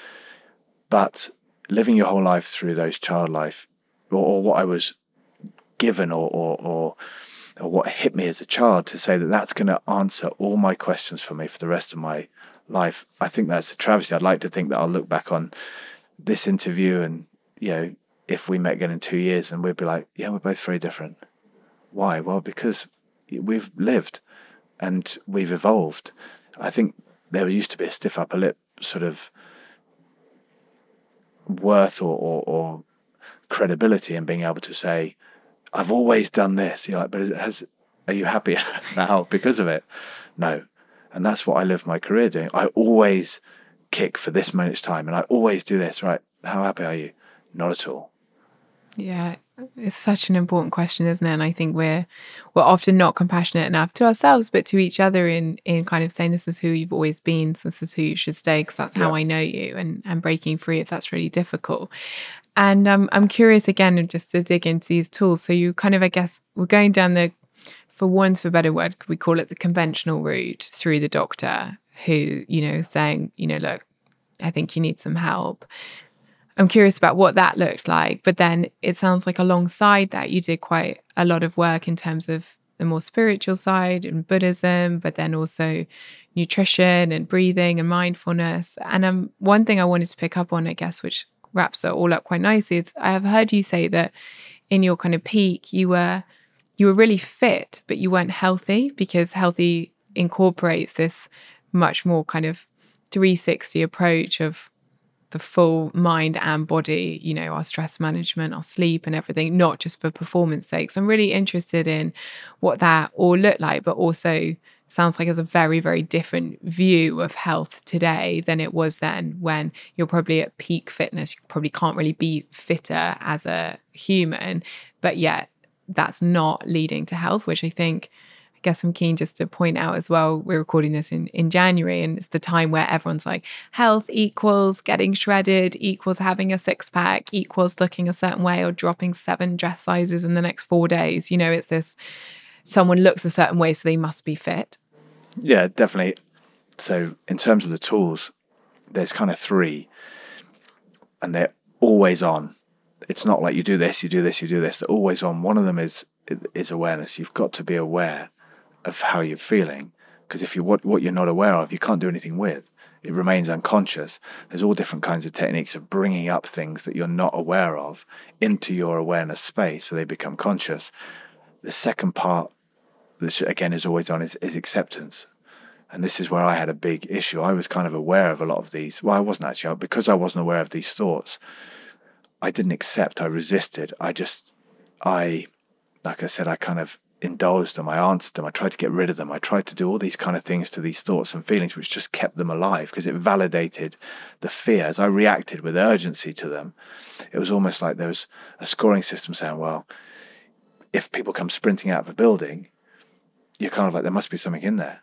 But living your whole life through those child life, or, or what I was given, or, or, or or what hit me as a child, to say that that's going to answer all my questions for me for the rest of my life. I think that's a travesty. I'd like to think that I'll look back on this interview and you know if we met again in two years and we'd be like, yeah, we're both very different. Why? Well, because we've lived and we've evolved. I think there used to be a stiff upper lip sort of worth or, or, or credibility in being able to say, I've always done this. You're like, but has, are you happy [LAUGHS] now because of it? No. And that's what I live my career doing. I always kick for this minute's time and I always do this, right? How happy are you? Not at all. Yeah, it's such an important question, isn't it? And I think we're we're often not compassionate enough to ourselves, but to each other in in kind of saying this is who you've always been, this is who you should stay, because that's how yeah. I know you, and and breaking free if that's really difficult. And um, I'm curious again, just to dig into these tools. So you kind of, I guess, we're going down the, for once for better word, we call it the conventional route through the doctor, who you know saying, you know, look, I think you need some help. I'm curious about what that looked like. But then it sounds like alongside that, you did quite a lot of work in terms of the more spiritual side and Buddhism, but then also nutrition and breathing and mindfulness. And um, one thing I wanted to pick up on, I guess, which wraps that all up quite nicely, is I have heard you say that in your kind of peak, you were you were really fit, but you weren't healthy because healthy incorporates this much more kind of 360 approach of the full mind and body, you know, our stress management, our sleep, and everything, not just for performance sake. So I'm really interested in what that all looked like, but also sounds like it's a very, very different view of health today than it was then when you're probably at peak fitness. You probably can't really be fitter as a human, but yet that's not leading to health, which I think I guess I'm keen just to point out as well, we're recording this in, in January, and it's the time where everyone's like, health equals getting shredded, equals having a six pack, equals looking a certain way, or dropping seven dress sizes in the next four days. You know, it's this someone looks a certain way, so they must be fit. Yeah, definitely. So, in terms of the tools, there's kind of three, and they're always on. It's not like you do this, you do this, you do this. They're always on. One of them is is awareness. You've got to be aware of how you're feeling. Because if you what what you're not aware of, you can't do anything with. It remains unconscious. There's all different kinds of techniques of bringing up things that you're not aware of into your awareness space, so they become conscious. The second part, which again is always on, is, is acceptance. And this is where I had a big issue. I was kind of aware of a lot of these. Well, I wasn't actually, because I wasn't aware of these thoughts. I didn't accept. I resisted. I just, I, like I said, I kind of indulged them, I answered them, I tried to get rid of them, I tried to do all these kind of things to these thoughts and feelings, which just kept them alive because it validated the fears. I reacted with urgency to them, it was almost like there was a scoring system saying, well, if people come sprinting out of a building, you're kind of like, there must be something in there.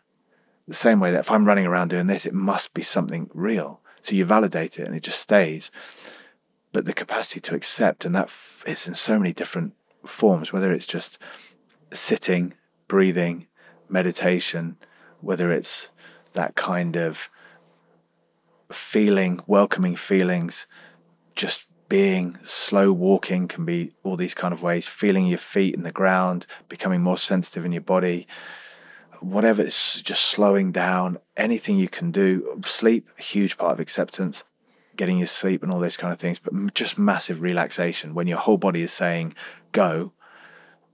The same way that if I'm running around doing this, it must be something real. So you validate it and it just stays. But the capacity to accept, and that is in so many different forms, whether it's just sitting, breathing, meditation, whether it's that kind of feeling, welcoming feelings, just being slow walking can be all these kind of ways, feeling your feet in the ground, becoming more sensitive in your body, whatever it's just slowing down, anything you can do. Sleep, a huge part of acceptance, getting your sleep and all those kind of things, but just massive relaxation when your whole body is saying go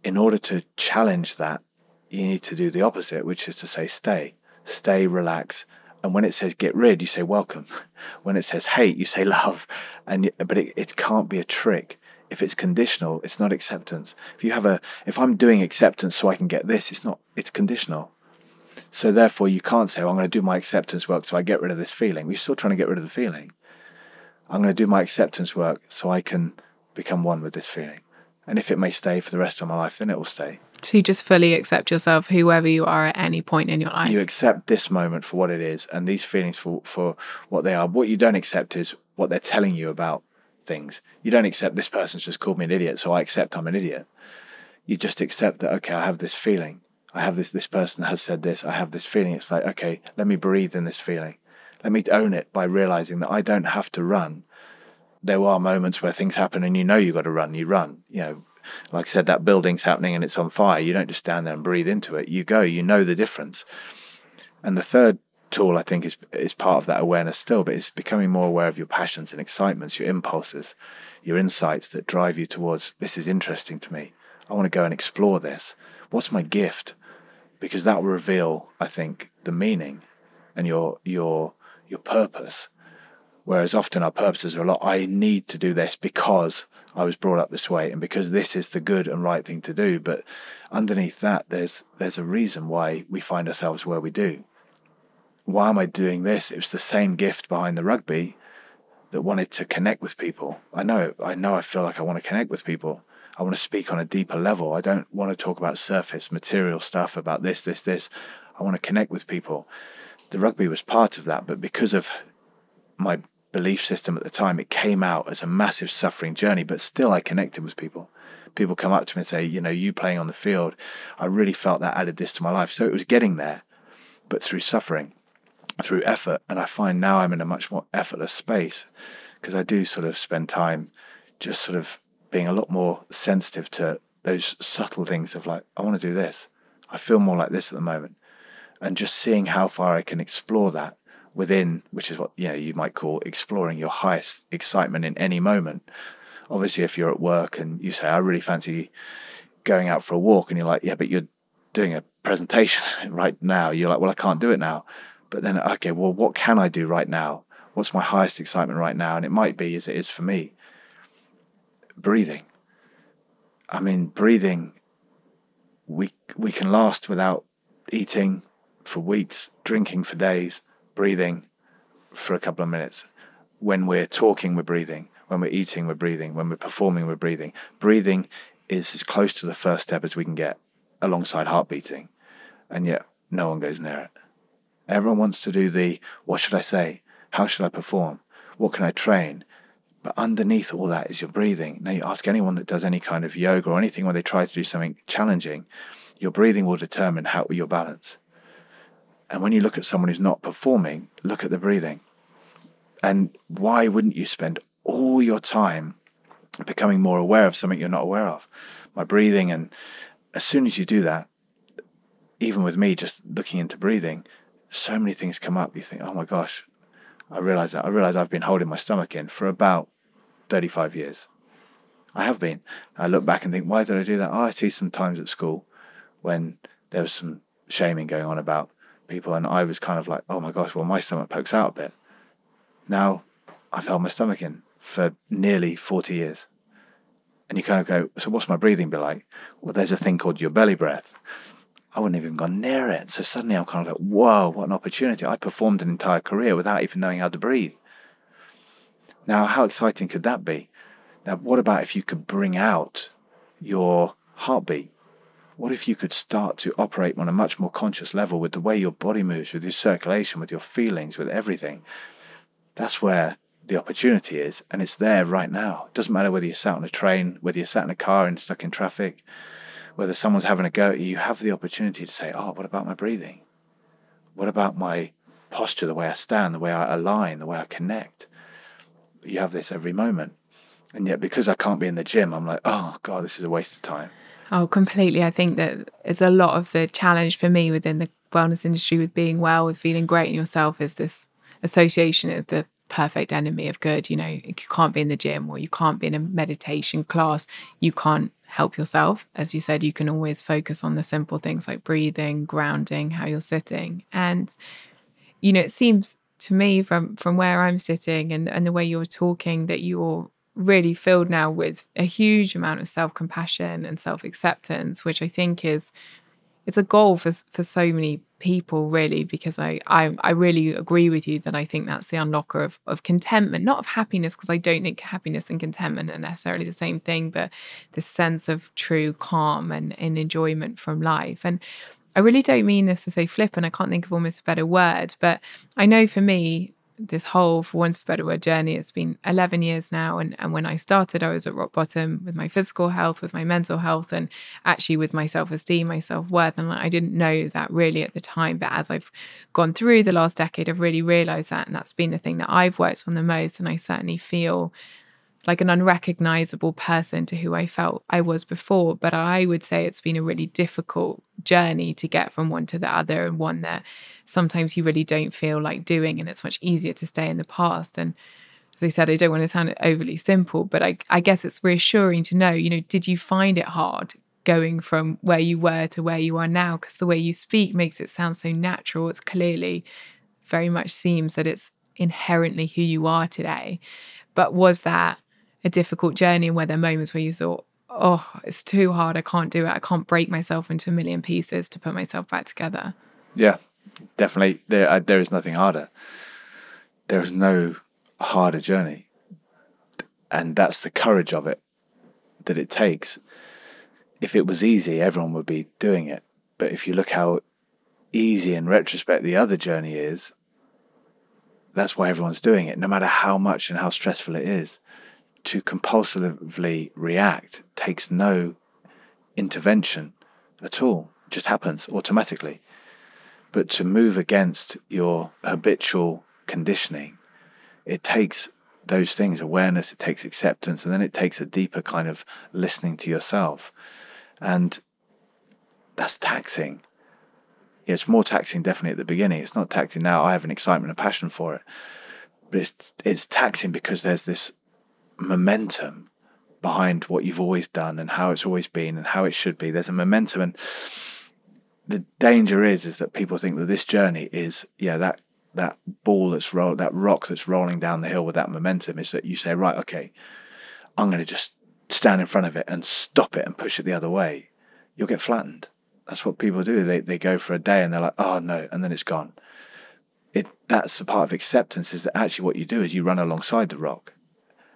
in order to challenge that, you need to do the opposite, which is to say, stay, stay, relax. And when it says get rid, you say welcome. [LAUGHS] When it says hate, you say love. And but it, it can't be a trick. If it's conditional, it's not acceptance. If you have a, if I'm doing acceptance so I can get this, it's not. It's conditional. So therefore, you can't say, well, "I'm going to do my acceptance work so I get rid of this feeling." We're still trying to get rid of the feeling. I'm going to do my acceptance work so I can become one with this feeling. And if it may stay for the rest of my life, then it will stay. So you just fully accept yourself, whoever you are at any point in your life. You accept this moment for what it is and these feelings for, for what they are. What you don't accept is what they're telling you about things. You don't accept this person's just called me an idiot, so I accept I'm an idiot. You just accept that, okay, I have this feeling. I have this, this person has said this. I have this feeling. It's like, okay, let me breathe in this feeling. Let me own it by realizing that I don't have to run. There are moments where things happen and you know you've got to run, you run. You know, like I said, that building's happening and it's on fire. You don't just stand there and breathe into it. You go, you know the difference. And the third tool, I think, is is part of that awareness still, but it's becoming more aware of your passions and excitements, your impulses, your insights that drive you towards this is interesting to me. I want to go and explore this. What's my gift? Because that will reveal, I think, the meaning and your your your purpose. Whereas often our purposes are a lot, I need to do this because I was brought up this way and because this is the good and right thing to do. But underneath that, there's there's a reason why we find ourselves where we do. Why am I doing this? It was the same gift behind the rugby that wanted to connect with people. I know, I know I feel like I want to connect with people. I want to speak on a deeper level. I don't want to talk about surface material stuff about this, this, this. I want to connect with people. The rugby was part of that, but because of my belief system at the time, it came out as a massive suffering journey, but still I connected with people. People come up to me and say, you know, you playing on the field, I really felt that added this to my life. So it was getting there, but through suffering, through effort. And I find now I'm in a much more effortless space because I do sort of spend time just sort of being a lot more sensitive to those subtle things of like, I want to do this. I feel more like this at the moment. And just seeing how far I can explore that within, which is what you know you might call exploring your highest excitement in any moment. Obviously, if you're at work and you say, "I really fancy going out for a walk," and you're like, "Yeah, but you're doing a presentation [LAUGHS] right now," you're like, "Well, I can't do it now." But then, okay, well, what can I do right now? What's my highest excitement right now? And it might be, as it is for me, breathing. I mean, breathing. We we can last without eating for weeks, drinking for days breathing for a couple of minutes. When we're talking, we're breathing. When we're eating, we're breathing. When we're performing, we're breathing. Breathing is as close to the first step as we can get alongside heart beating. And yet, no one goes near it. Everyone wants to do the what should I say? How should I perform? What can I train? But underneath all that is your breathing. Now, you ask anyone that does any kind of yoga or anything where they try to do something challenging, your breathing will determine how your balance. And when you look at someone who's not performing, look at the breathing. And why wouldn't you spend all your time becoming more aware of something you're not aware of? My breathing. And as soon as you do that, even with me just looking into breathing, so many things come up. You think, oh my gosh, I realize that. I realize I've been holding my stomach in for about 35 years. I have been. I look back and think, why did I do that? Oh, I see some times at school when there was some shaming going on about people, and I was kind of like, oh my gosh, well, my stomach pokes out a bit. Now I've held my stomach in for nearly 40 years. And you kind of go, so what's my breathing be like? Well, there's a thing called your belly breath. I wouldn't have even gone near it. So suddenly I'm kind of like, whoa, what an opportunity. I performed an entire career without even knowing how to breathe. Now, how exciting could that be? Now, what about if you could bring out your heartbeat? What if you could start to operate on a much more conscious level with the way your body moves, with your circulation, with your feelings, with everything? That's where the opportunity is, and it's there right now. It doesn't matter whether you're sat on a train, whether you're sat in a car and stuck in traffic, whether someone's having a go at you, you have the opportunity to say, Oh, what about my breathing? What about my posture, the way I stand, the way I align, the way I connect? You have this every moment. And yet, because I can't be in the gym, I'm like, Oh, God, this is a waste of time. Oh, completely. I think that it's a lot of the challenge for me within the wellness industry with being well, with feeling great in yourself, is this association of the perfect enemy of good. You know, you can't be in the gym or you can't be in a meditation class. You can't help yourself. As you said, you can always focus on the simple things like breathing, grounding, how you're sitting. And, you know, it seems to me from from where I'm sitting and, and the way you're talking that you're really filled now with a huge amount of self-compassion and self-acceptance which i think is it's a goal for for so many people really because I, I I really agree with you that I think that's the unlocker of of contentment, not of happiness, because I don't think happiness and contentment are necessarily the same thing, but this sense of true calm and, and enjoyment from life. And I really don't mean this to say flip and I can't think of almost a better word, but I know for me, this whole, for once for better word, journey. It's been 11 years now. And, and when I started, I was at rock bottom with my physical health, with my mental health, and actually with my self esteem, my self worth. And I didn't know that really at the time. But as I've gone through the last decade, I've really realized that. And that's been the thing that I've worked on the most. And I certainly feel like an unrecognizable person to who I felt I was before. But I would say it's been a really difficult journey to get from one to the other, and one that sometimes you really don't feel like doing. And it's much easier to stay in the past. And as I said, I don't want to sound overly simple, but I, I guess it's reassuring to know, you know, did you find it hard going from where you were to where you are now? Because the way you speak makes it sound so natural. It's clearly very much seems that it's inherently who you are today. But was that a difficult journey and were there are moments where you thought, oh, it's too hard. I can't do it. I can't break myself into a million pieces to put myself back together. Yeah, definitely. There, uh, there is nothing harder. There is no harder journey. And that's the courage of it that it takes. If it was easy, everyone would be doing it. But if you look how easy in retrospect the other journey is, that's why everyone's doing it, no matter how much and how stressful it is to compulsively react takes no intervention at all. It just happens automatically. But to move against your habitual conditioning, it takes those things awareness, it takes acceptance, and then it takes a deeper kind of listening to yourself. And that's taxing. It's more taxing definitely at the beginning. It's not taxing now. I have an excitement and passion for it. But it's it's taxing because there's this momentum behind what you've always done and how it's always been and how it should be. There's a momentum, and the danger is is that people think that this journey is yeah that that ball that's roll that rock that's rolling down the hill with that momentum is that you say right okay I'm going to just stand in front of it and stop it and push it the other way. You'll get flattened. That's what people do. They they go for a day and they're like oh no and then it's gone. It that's the part of acceptance is that actually what you do is you run alongside the rock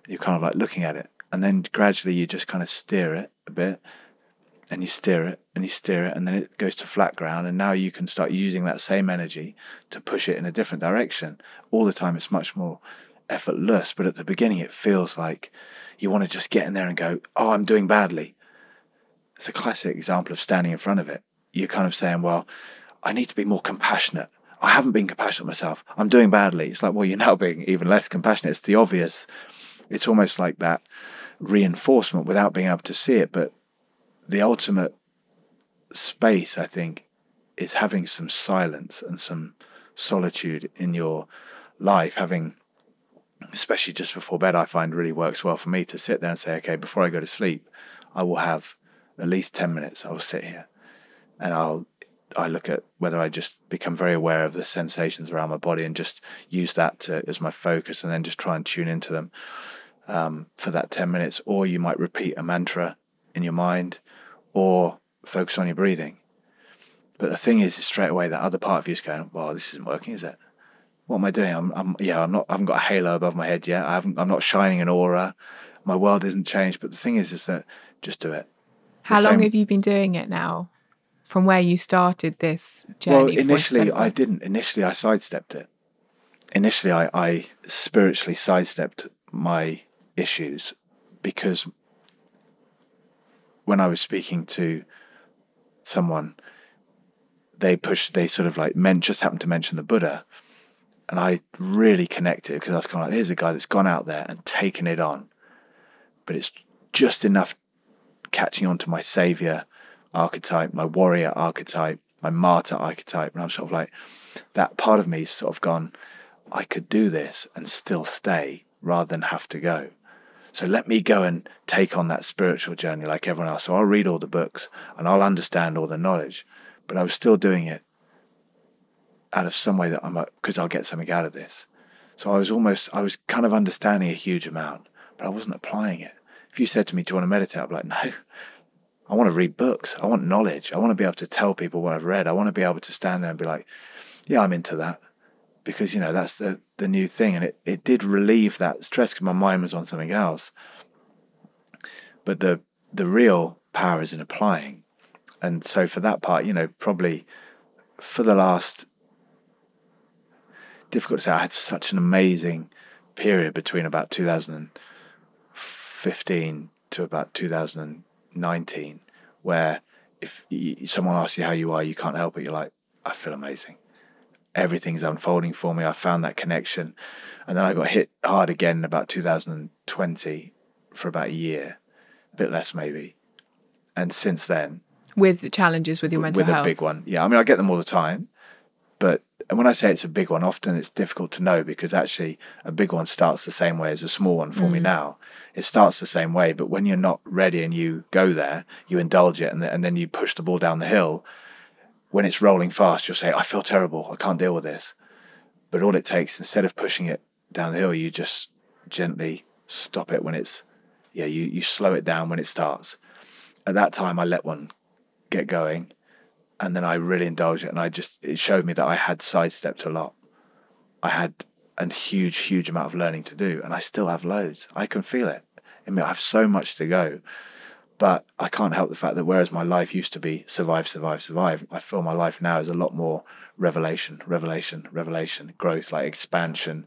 you're kind of like looking at it. And then gradually you just kind of steer it a bit and you steer it and you steer it and then it goes to flat ground and now you can start using that same energy to push it in a different direction. All the time it's much more effortless but at the beginning it feels like you want to just get in there and go oh i'm doing badly. It's a classic example of standing in front of it. You're kind of saying well i need to be more compassionate. I haven't been compassionate myself. I'm doing badly. It's like well you're now being even less compassionate. It's the obvious it's almost like that reinforcement without being able to see it. But the ultimate space, I think, is having some silence and some solitude in your life, having especially just before bed, I find really works well for me to sit there and say, okay, before I go to sleep, I will have at least 10 minutes. I will sit here and I'll, I look at whether I just become very aware of the sensations around my body and just use that to, as my focus and then just try and tune into them um, for that 10 minutes, or you might repeat a mantra in your mind or focus on your breathing. But the thing is, is straight away that other part of you is going, well, this isn't working, is it? What am I doing? I'm, I'm yeah, I'm not, I haven't got a halo above my head yet. I haven't, I'm not shining an aura. My world isn't changed. But the thing is, is that just do it. How long have you been doing it now? From where you started this journey? Well, initially I didn't. Initially I sidestepped it. Initially I, I spiritually sidestepped my issues because when I was speaking to someone, they pushed, they sort of like meant just happened to mention the Buddha. And I really connected because I was kind of like, here's a guy that's gone out there and taken it on. But it's just enough catching on to my savior archetype, my warrior archetype, my martyr archetype. And I'm sort of like, that part of me sort of gone, I could do this and still stay rather than have to go. So let me go and take on that spiritual journey like everyone else. So I'll read all the books and I'll understand all the knowledge, but I was still doing it out of some way that I'm because I'll get something out of this. So I was almost I was kind of understanding a huge amount, but I wasn't applying it. If you said to me, "Do you want to meditate?" I'd be like, "No, I want to read books. I want knowledge. I want to be able to tell people what I've read. I want to be able to stand there and be like, yeah, I'm into that. Because, you know, that's the, the new thing. And it, it did relieve that stress because my mind was on something else. But the the real power is in applying. And so for that part, you know, probably for the last difficult to say, I had such an amazing period between about 2015 to about 2019 where if someone asks you how you are, you can't help it. You're like, I feel amazing. Everything's unfolding for me. I found that connection. And then I got hit hard again in about 2020 for about a year, a bit less maybe. And since then, with the challenges with your mental with health, with a big one, yeah. I mean, I get them all the time, but and when I say it's a big one, often it's difficult to know because actually a big one starts the same way as a small one for mm. me now. It starts the same way, but when you're not ready and you go there, you indulge it, and, and then you push the ball down the hill. When it's rolling fast, you'll say, "I feel terrible. I can't deal with this." But all it takes, instead of pushing it down the hill, you just gently stop it when it's, yeah, you you slow it down when it starts. At that time, I let one get going and then I really indulged it, and I just it showed me that I had sidestepped a lot. I had a huge, huge amount of learning to do, and I still have loads. I can feel it. I mean, I have so much to go, but I can't help the fact that whereas my life used to be survive, survive, survive, I feel my life now is a lot more revelation, revelation, revelation, growth, like expansion.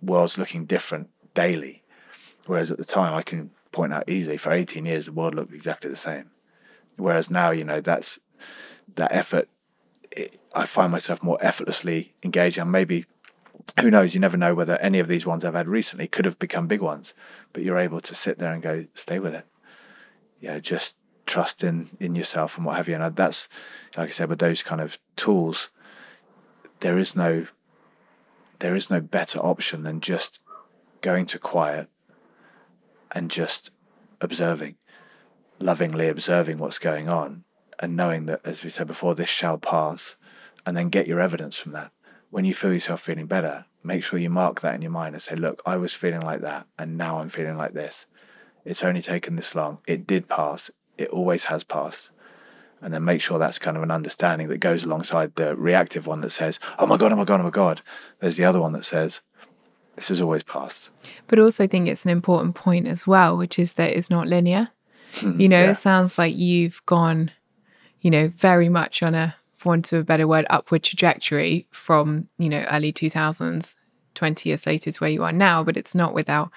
World's looking different daily, whereas at the time I can point out easily for 18 years the world looked exactly the same. Whereas now, you know, that's that effort, it, I find myself more effortlessly engaging. And maybe, who knows, you never know whether any of these ones I've had recently could have become big ones, but you're able to sit there and go, stay with it. You know, just trust in, in yourself and what have you. And that's, like I said, with those kind of tools, there is no, there is no better option than just going to quiet and just observing, lovingly observing what's going on and knowing that, as we said before, this shall pass, and then get your evidence from that. When you feel yourself feeling better, make sure you mark that in your mind and say, look, I was feeling like that, and now I'm feeling like this. It's only taken this long. It did pass. It always has passed. And then make sure that's kind of an understanding that goes alongside the reactive one that says, oh my God, oh my God, oh my God. There's the other one that says, this has always passed. But also, I think it's an important point as well, which is that it's not linear. Hmm. you know, yeah. it sounds like you've gone you know, very much on a, for want of a better word, upward trajectory from, you know, early 2000s, 20 years later to where you are now, but it's not without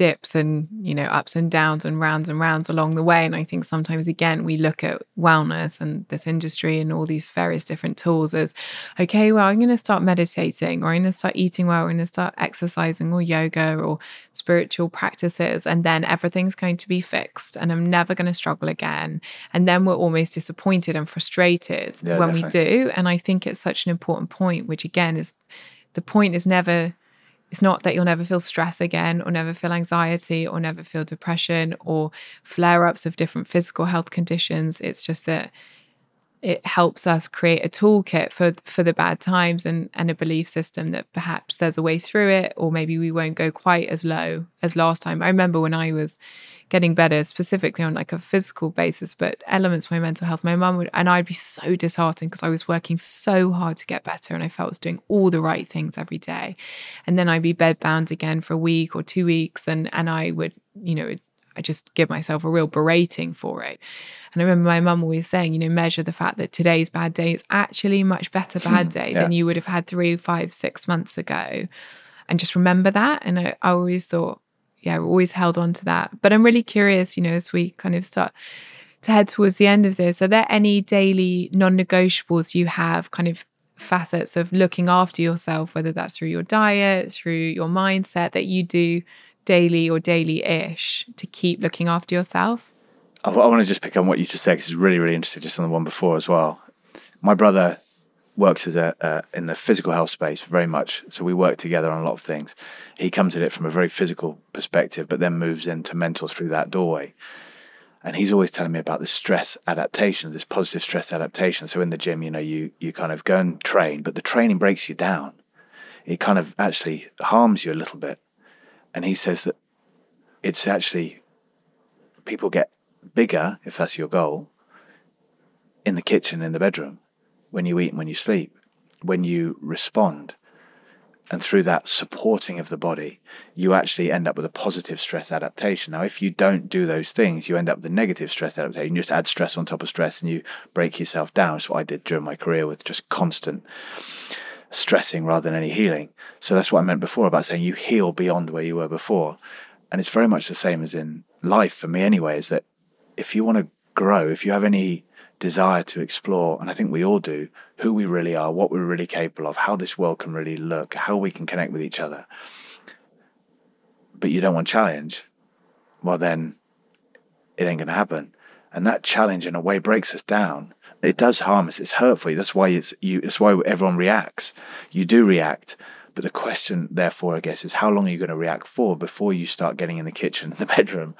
dips and you know ups and downs and rounds and rounds along the way. And i think sometimes again we look at wellness and this industry and all these various different tools as okay well i'm going to start meditating or i'm going to start eating well or i'm going to start exercising or yoga or spiritual practices and then everything's going to be fixed and i'm never going to struggle again. And then we're almost disappointed and frustrated yeah, when definitely. we do. And i think it's such an important point which again is the point is never it's not that you'll never feel stress again or never feel anxiety or never feel depression or flare ups of different physical health conditions. It's just that it helps us create a toolkit for for the bad times and and a belief system that perhaps there's a way through it or maybe we won't go quite as low as last time. I remember when I was getting better, specifically on like a physical basis, but elements of my mental health. My mum would, and I'd be so disheartened because I was working so hard to get better and I felt I was doing all the right things every day. And then I'd be bedbound again for a week or two weeks and, and I would, you know, I just give myself a real berating for it. And I remember my mum always saying, you know, measure the fact that today's bad day is actually a much better [LAUGHS] bad day yeah. than you would have had three, five, six months ago. And just remember that. And I, I always thought, yeah, always held on to that. But I'm really curious, you know, as we kind of start to head towards the end of this, are there any daily non negotiables you have, kind of facets of looking after yourself, whether that's through your diet, through your mindset that you do daily or daily ish to keep looking after yourself? I, I want to just pick on what you just said because it's really, really interesting, just on the one before as well. My brother works as a uh, in the physical health space very much. So we work together on a lot of things. He comes at it from a very physical perspective, but then moves into mental through that doorway. And he's always telling me about this stress adaptation, this positive stress adaptation. So in the gym, you know, you you kind of go and train, but the training breaks you down. It kind of actually harms you a little bit. And he says that it's actually people get bigger, if that's your goal, in the kitchen, in the bedroom, when you eat and when you sleep, when you respond. And through that supporting of the body, you actually end up with a positive stress adaptation. Now, if you don't do those things, you end up with a negative stress adaptation. You just add stress on top of stress and you break yourself down. That's what I did during my career with just constant stressing rather than any healing. So that's what I meant before about saying you heal beyond where you were before. And it's very much the same as in life for me, anyway, is that if you want to grow, if you have any desire to explore, and I think we all do, who we really are, what we're really capable of, how this world can really look, how we can connect with each other, but you don't want challenge, well, then it ain't going to happen. And that challenge, in a way, breaks us down. It does harm us. It's hurtful. That's why it's you. That's why everyone reacts. You do react, but the question, therefore, I guess, is how long are you going to react for before you start getting in the kitchen, [LAUGHS] in the bedroom,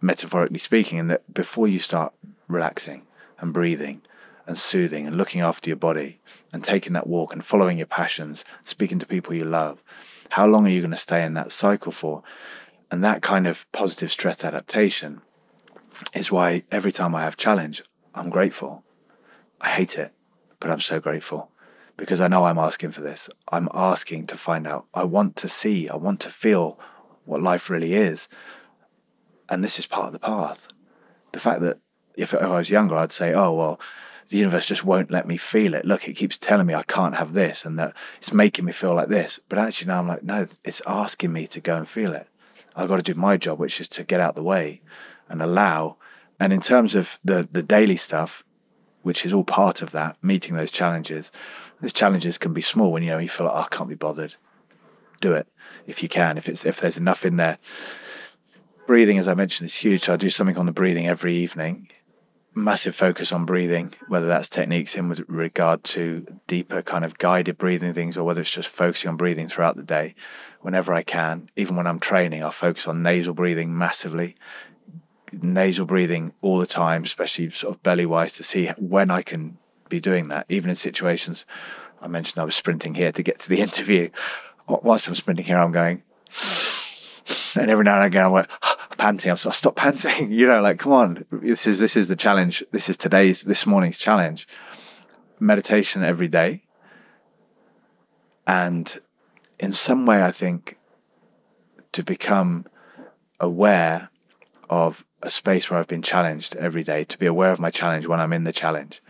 metaphorically speaking, and that before you start relaxing and breathing and soothing and looking after your body and taking that walk and following your passions, speaking to people you love, how long are you going to stay in that cycle for? And that kind of positive stress adaptation is why every time I have challenge, I'm grateful. I hate it, but I'm so grateful because I know I'm asking for this. I'm asking to find out. I want to see, I want to feel what life really is. And this is part of the path. The fact that if I was younger, I'd say, oh, well, the universe just won't let me feel it. Look, it keeps telling me I can't have this and that it's making me feel like this. But actually, now I'm like, no, it's asking me to go and feel it. I've got to do my job, which is to get out the way and allow. And in terms of the, the daily stuff, which is all part of that, meeting those challenges, those challenges can be small when you know you feel like, oh, I can't be bothered. Do it if you can, if it's if there's enough in there. Breathing, as I mentioned, is huge. So I do something on the breathing every evening massive focus on breathing, whether that's techniques in with regard to deeper kind of guided breathing things or whether it's just focusing on breathing throughout the day. Whenever I can, even when I'm training, I'll focus on nasal breathing massively. Nasal breathing all the time, especially sort of belly wise, to see when I can be doing that, even in situations. I mentioned I was sprinting here to get to the [LAUGHS] interview. Whilst I'm sprinting here, I'm going, and every now and again, I went, [GASPS] panting. I'm so stop panting. [LAUGHS] You know, like come on. This is this is the challenge. This is today's this morning's challenge. Meditation every day. And in some way, I think to become aware of a space where I've been challenged every day, to be aware of my challenge when I'm in the challenge.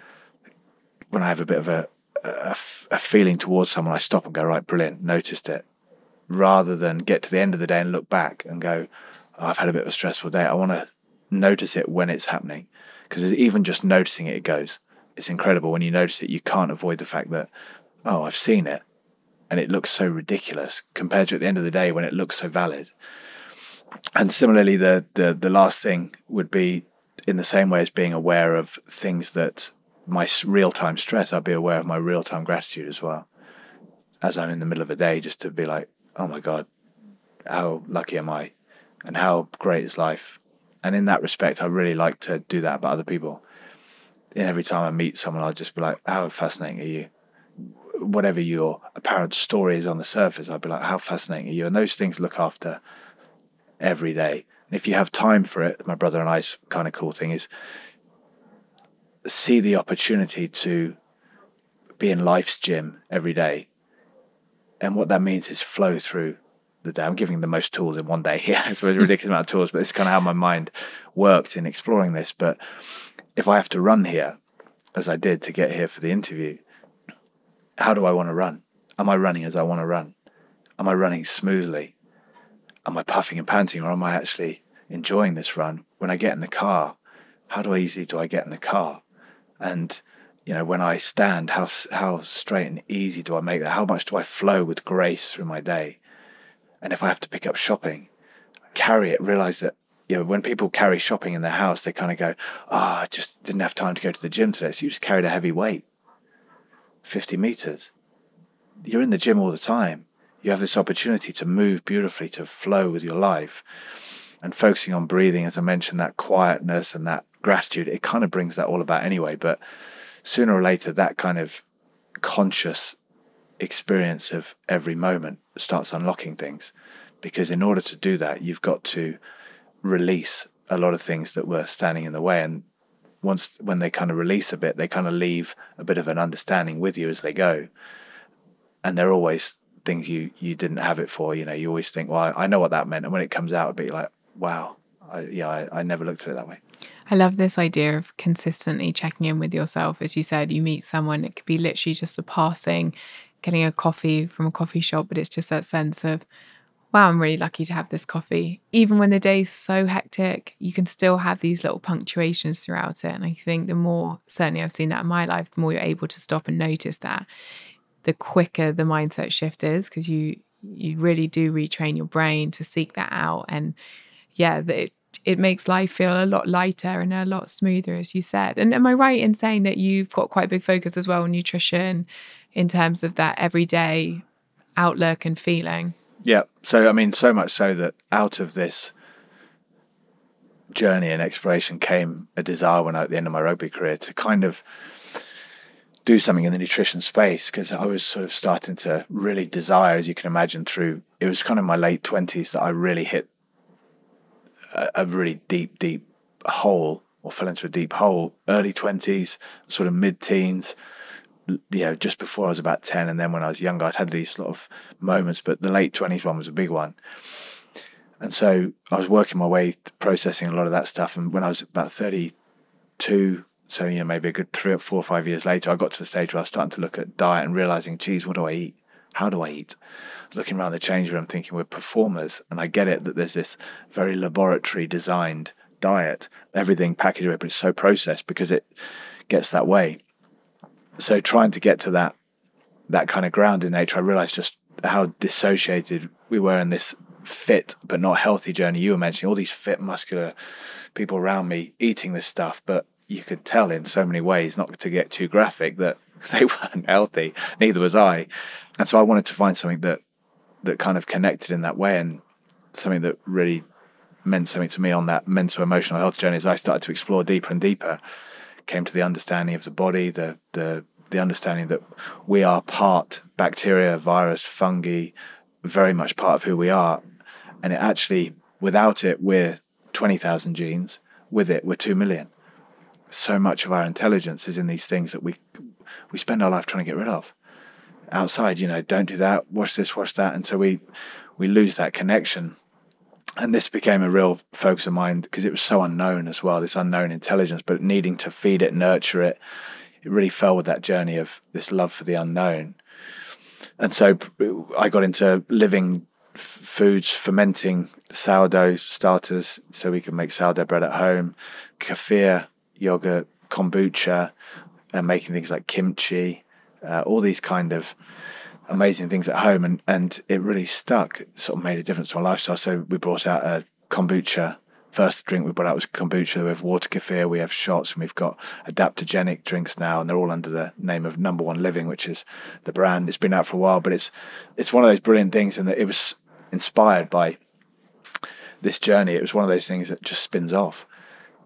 When I have a bit of a, a, a feeling towards someone, I stop and go, right, brilliant, noticed it. Rather than get to the end of the day and look back and go, I've had a bit of a stressful day. I want to notice it when it's happening because even just noticing it, it goes. It's incredible when you notice it. You can't avoid the fact that, oh, I've seen it, and it looks so ridiculous compared to at the end of the day when it looks so valid. And similarly, the the the last thing would be in the same way as being aware of things that my real time stress. I'd be aware of my real time gratitude as well, as I'm in the middle of a day, just to be like, oh my god, how lucky am I and how great is life. And in that respect, I really like to do that about other people. And every time I meet someone, I'll just be like, how fascinating are you? Whatever your apparent story is on the surface, I'll be like, how fascinating are you? And those things look after every day. And if you have time for it, my brother and I's kind of cool thing is see the opportunity to be in life's gym every day. And what that means is flow through the day. I'm giving the most tools in one day here. [LAUGHS] it's a ridiculous amount of tools, but it's kind of how my mind worked in exploring this. But if I have to run here, as I did to get here for the interview, how do I want to run? Am I running as I want to run? Am I running smoothly? Am I puffing and panting, or am I actually enjoying this run? When I get in the car, how do I easily do I get in the car? And you know, when I stand, how how straight and easy do I make that? How much do I flow with grace through my day? And if I have to pick up shopping, carry it, realize that, you know, when people carry shopping in their house, they kind of go, oh, I just didn't have time to go to the gym today. So you just carried a heavy weight, 50 meters. You're in the gym all the time. You have this opportunity to move beautifully, to flow with your life. And focusing on breathing, as I mentioned, that quietness and that gratitude, it kind of brings that all about anyway. But sooner or later, that kind of conscious experience of every moment starts unlocking things. Because in order to do that, you've got to release a lot of things that were standing in the way. And once when they kind of release a bit, they kind of leave a bit of an understanding with you as they go. And they're always things you you didn't have it for. You know, you always think, well, I, I know what that meant, and when it comes out, a bit like, wow, I, yeah, I, I never looked at it that way. I love this idea of consistently checking in with yourself. As you said, you meet someone, it could be literally just a passing, getting a coffee from a coffee shop, but it's just that sense of, wow, I'm really lucky to have this coffee. Even when the day's so hectic, you can still have these little punctuations throughout it. And I think the more, certainly I've seen that in my life, the more you're able to stop and notice that, the quicker the mindset shift is because you you really do retrain your brain to seek that out and yeah it, it makes life feel a lot lighter and a lot smoother as you said. And am i right in saying that you've got quite a big focus as well on nutrition in terms of that everyday outlook and feeling? Yeah so i mean so much so that out of this journey and exploration came a desire when I, at the end of my rugby career to kind of do something in the nutrition space because I was sort of starting to really desire, as you can imagine, through it was kind of my late 20s that I really hit a, really deep, deep hole or fell into a deep hole. Early 20s, sort of mid teens, you know, just before I was about 10. And then when I was younger, I'd had these sort of moments, but the late 20s one was a big one. And so I was working my way processing a lot of that stuff. And when I was about 32, so, you know, maybe a good three or four or five years later, I got to the stage where I was starting to look at diet and realizing, geez, what do I eat? How do I eat? Looking around the change room, thinking we're performers. And I get it that there's this very laboratory designed diet, everything packaged but it's so processed because it gets that way. So trying to get to that that kind of ground in nature, I realized just how dissociated we were in this fit but not healthy journey. You were mentioning all these fit, muscular people around me eating this stuff, but you could tell in so many ways, not to get too graphic, that [LAUGHS] they weren't healthy. Neither was I, and so I wanted to find something that that kind of connected in that way, and something that really meant something to me on that mental emotional health journey. As I started to explore deeper and deeper, came to the understanding of the body, the the the understanding that we are part bacteria, virus, fungi, very much part of who we are, and it actually without it we're twenty thousand genes. With it, we're two million so much of our intelligence is in these things that we we spend our life trying to get rid of. Outside, you know, don't do that, wash this, wash that, and so we we lose that connection. And this became a real focus of mine because it was so unknown as well, this unknown intelligence, but needing to feed it, nurture it. It really fell with that journey of this love for the unknown. And so I got into living f- foods, fermenting sourdough starters so we can make sourdough bread at home, kefir, yogurt, kombucha, and making things like kimchi, uh, all these kind of amazing things at home. And, and it really stuck, it sort of made a difference to my lifestyle. So we brought out a kombucha. First drink we brought out was kombucha. We have water kefir, we have shots, and we've got adaptogenic drinks now, and they're all under the name of Number One Living, which is the brand. It's been out for a while, but it's it's one of those brilliant things, and it was inspired by this journey. It was one of those things that just spins off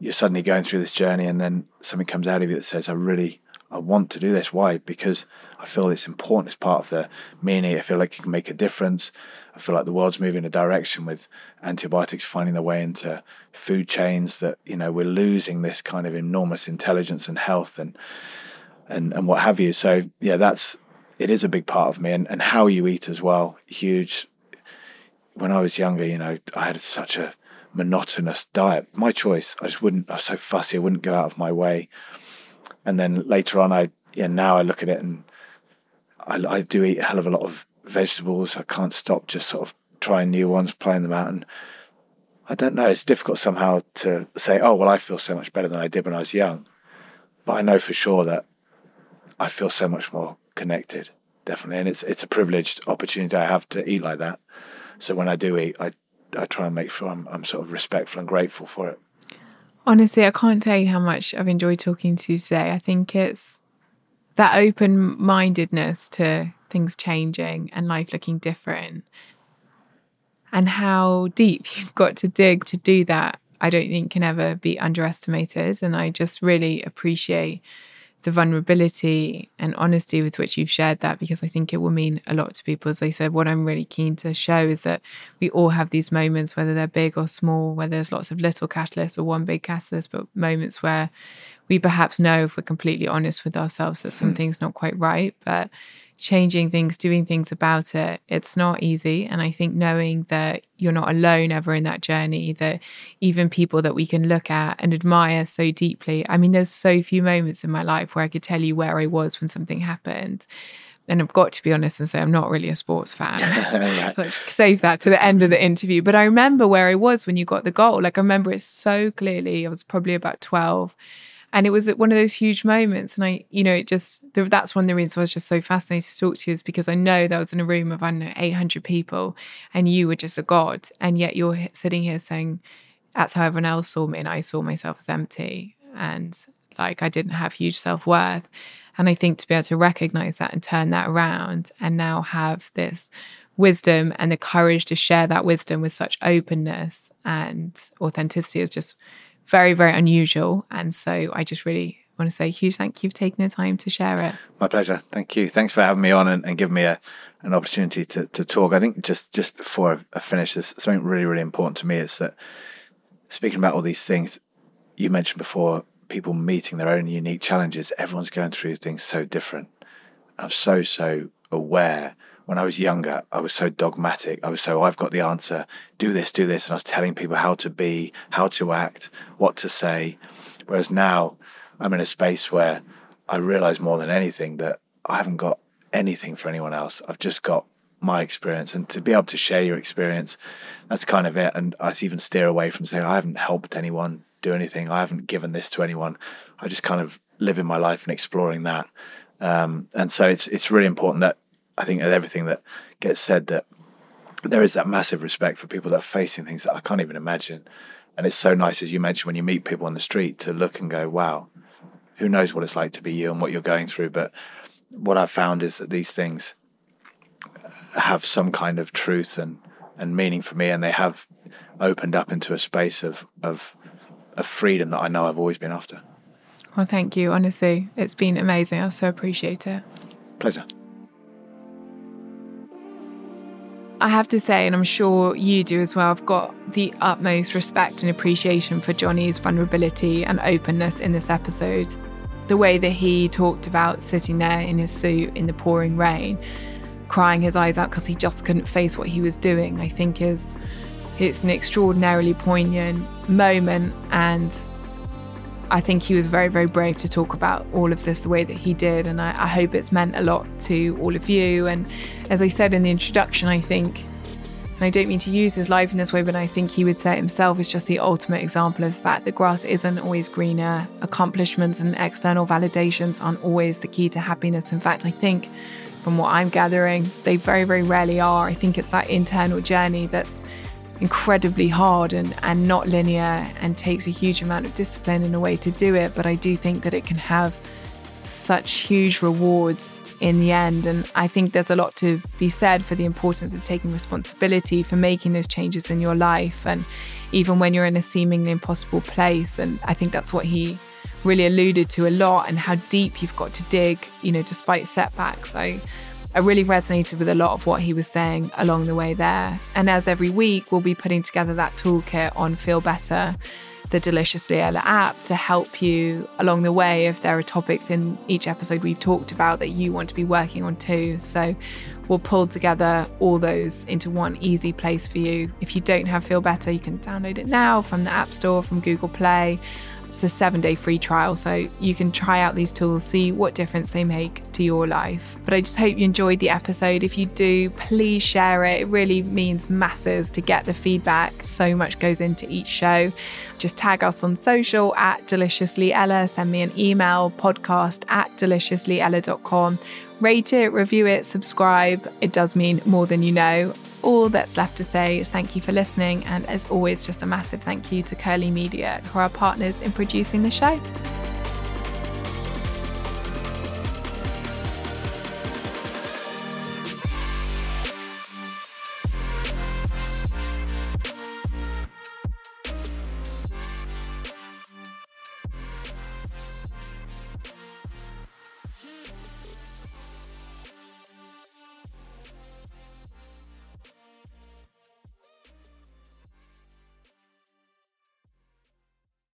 you're suddenly going through this journey and then something comes out of you that says, I really, I want to do this. Why? Because I feel it's important. It's part of the meaning. I feel like it can make a difference. I feel like the world's moving in a direction with antibiotics finding their way into food chains that, you know, we're losing this kind of enormous intelligence and health and, and, and what have you. So yeah, that's, it is a big part of me and, and how you eat as well. Huge. When I was younger, you know, I had such a, monotonous diet. My choice. I just wouldn't. I was so fussy. I wouldn't go out of my way. And then later on, I yeah. Now I look at it and I, I do eat a hell of a lot of vegetables. I can't stop just sort of trying new ones, playing them out, and I don't know. It's difficult somehow to say, oh well, I feel so much better than I did when I was young. But I know for sure that I feel so much more connected, definitely, and it's it's a privileged opportunity I have to eat like that. So when I do eat, I I try and make sure I'm, I'm sort of respectful and grateful for it. Honestly, I can't tell you how much I've enjoyed talking to you today. I think it's that open mindedness to things changing and life looking different, and how deep you've got to dig to do that. I don't think can ever be underestimated. And I just really appreciate the vulnerability and honesty with which you've shared that because I think it will mean a lot to people. As I said, what I'm really keen to show is that we all have these moments, whether they're big or small, whether there's lots of little catalysts or one big catalyst, but moments where we perhaps know if we're completely honest with ourselves that something's hmm. not quite right. But changing things, doing things about it. It's not easy. And I think knowing that you're not alone ever in that journey, that even people that we can look at and admire so deeply. I mean, there's so few moments in my life where I could tell you where I was when something happened. And I've got to be honest and say I'm not really a sports fan. [LAUGHS] [LAUGHS] like, save that to the end of the interview. But I remember where I was when you got the goal. Like I remember it so clearly. I was probably about 12 and it was one of those huge moments. And I, you know, it just, that's one of the reasons I was just so fascinated to talk to you is because I know that I was in a room of, I don't know, 800 people and you were just a God. And yet you're sitting here saying, that's how everyone else saw me. And I saw myself as empty and like I didn't have huge self worth. And I think to be able to recognize that and turn that around and now have this wisdom and the courage to share that wisdom with such openness and authenticity is just very, very unusual. And so I just really want to say huge thank you for taking the time to share it. My pleasure. Thank you. Thanks for having me on and, and giving me a, an opportunity to, to talk. I think just, just before I finish this, something really, really important to me is that speaking about all these things, you mentioned before people meeting their own unique challenges. Everyone's going through things so different. I'm so, so aware when I was younger, I was so dogmatic. I was so, I've got the answer, do this, do this. And I was telling people how to be, how to act, what to say. Whereas now I'm in a space where I realize more than anything that I haven't got anything for anyone else. I've just got my experience. And to be able to share your experience, that's kind of it. And I even steer away from saying, I haven't helped anyone do anything. I haven't given this to anyone. I just kind of live in my life and exploring that. Um, and so it's it's really important that I think everything that gets said that there is that massive respect for people that are facing things that I can't even imagine. And it's so nice, as you mentioned, when you meet people on the street to look and go, wow, who knows what it's like to be you and what you're going through. But what I've found is that these things have some kind of truth and, and meaning for me, and they have opened up into a space of, of, of freedom that I know I've always been after. Well, thank you. Honestly, it's been amazing. I so appreciate it. Pleasure. I have to say, and I'm sure you do as well, I've got the utmost respect and appreciation for Jonny's vulnerability and openness in this episode. The way that he talked about sitting there in his suit in the pouring rain, crying his eyes out because he just couldn't face what he was doing, I think is it's an extraordinarily poignant moment and I think he was very, very brave to talk about all of this the way that he did. And I, I, hope it's meant a lot to all of you. And as I said in the introduction, I think, and I don't mean to use his life in this way, but I think he would say himself is just the ultimate example of the fact that grass isn't always greener. Accomplishments and external validations aren't always the key to happiness. In fact, I think from what I'm gathering, they very, very rarely are. I think it's that internal journey that's incredibly hard and, and not linear and takes a huge amount of discipline in a way to do it. But I do think that it can have such huge rewards in the end. And I think there's a lot to be said for the importance of taking responsibility for making those changes in your life. And even when you're in a seemingly impossible place. And I think that's what he really alluded to a lot and how deep you've got to dig, you know, despite setbacks. I I really resonated with a lot of what he was saying along the way there. And as every week, we'll be putting together that toolkit on Feel Better, the Deliciously Ella app, to help you along the way if there are topics in each episode we've talked about that you want to be working on too. So we'll pull together all those into one easy place for you. If you don't have Feel Better, you can download it now from the App Store, from Google Play. It's a seven day free trial, so you can try out these tools, see what difference they make to your life. But I just hope you enjoyed the episode. If you do, please share it. It really means masses to get the feedback. So much goes into each show. Just tag us on social at Deliciously Ella, send me an email, podcast at deliciouslyella.com. Rate it, review it, subscribe. It does mean more than you know all that's left to say is thank you for listening, and as always, just a massive thank you to Curly Media, who are our partners in producing the show.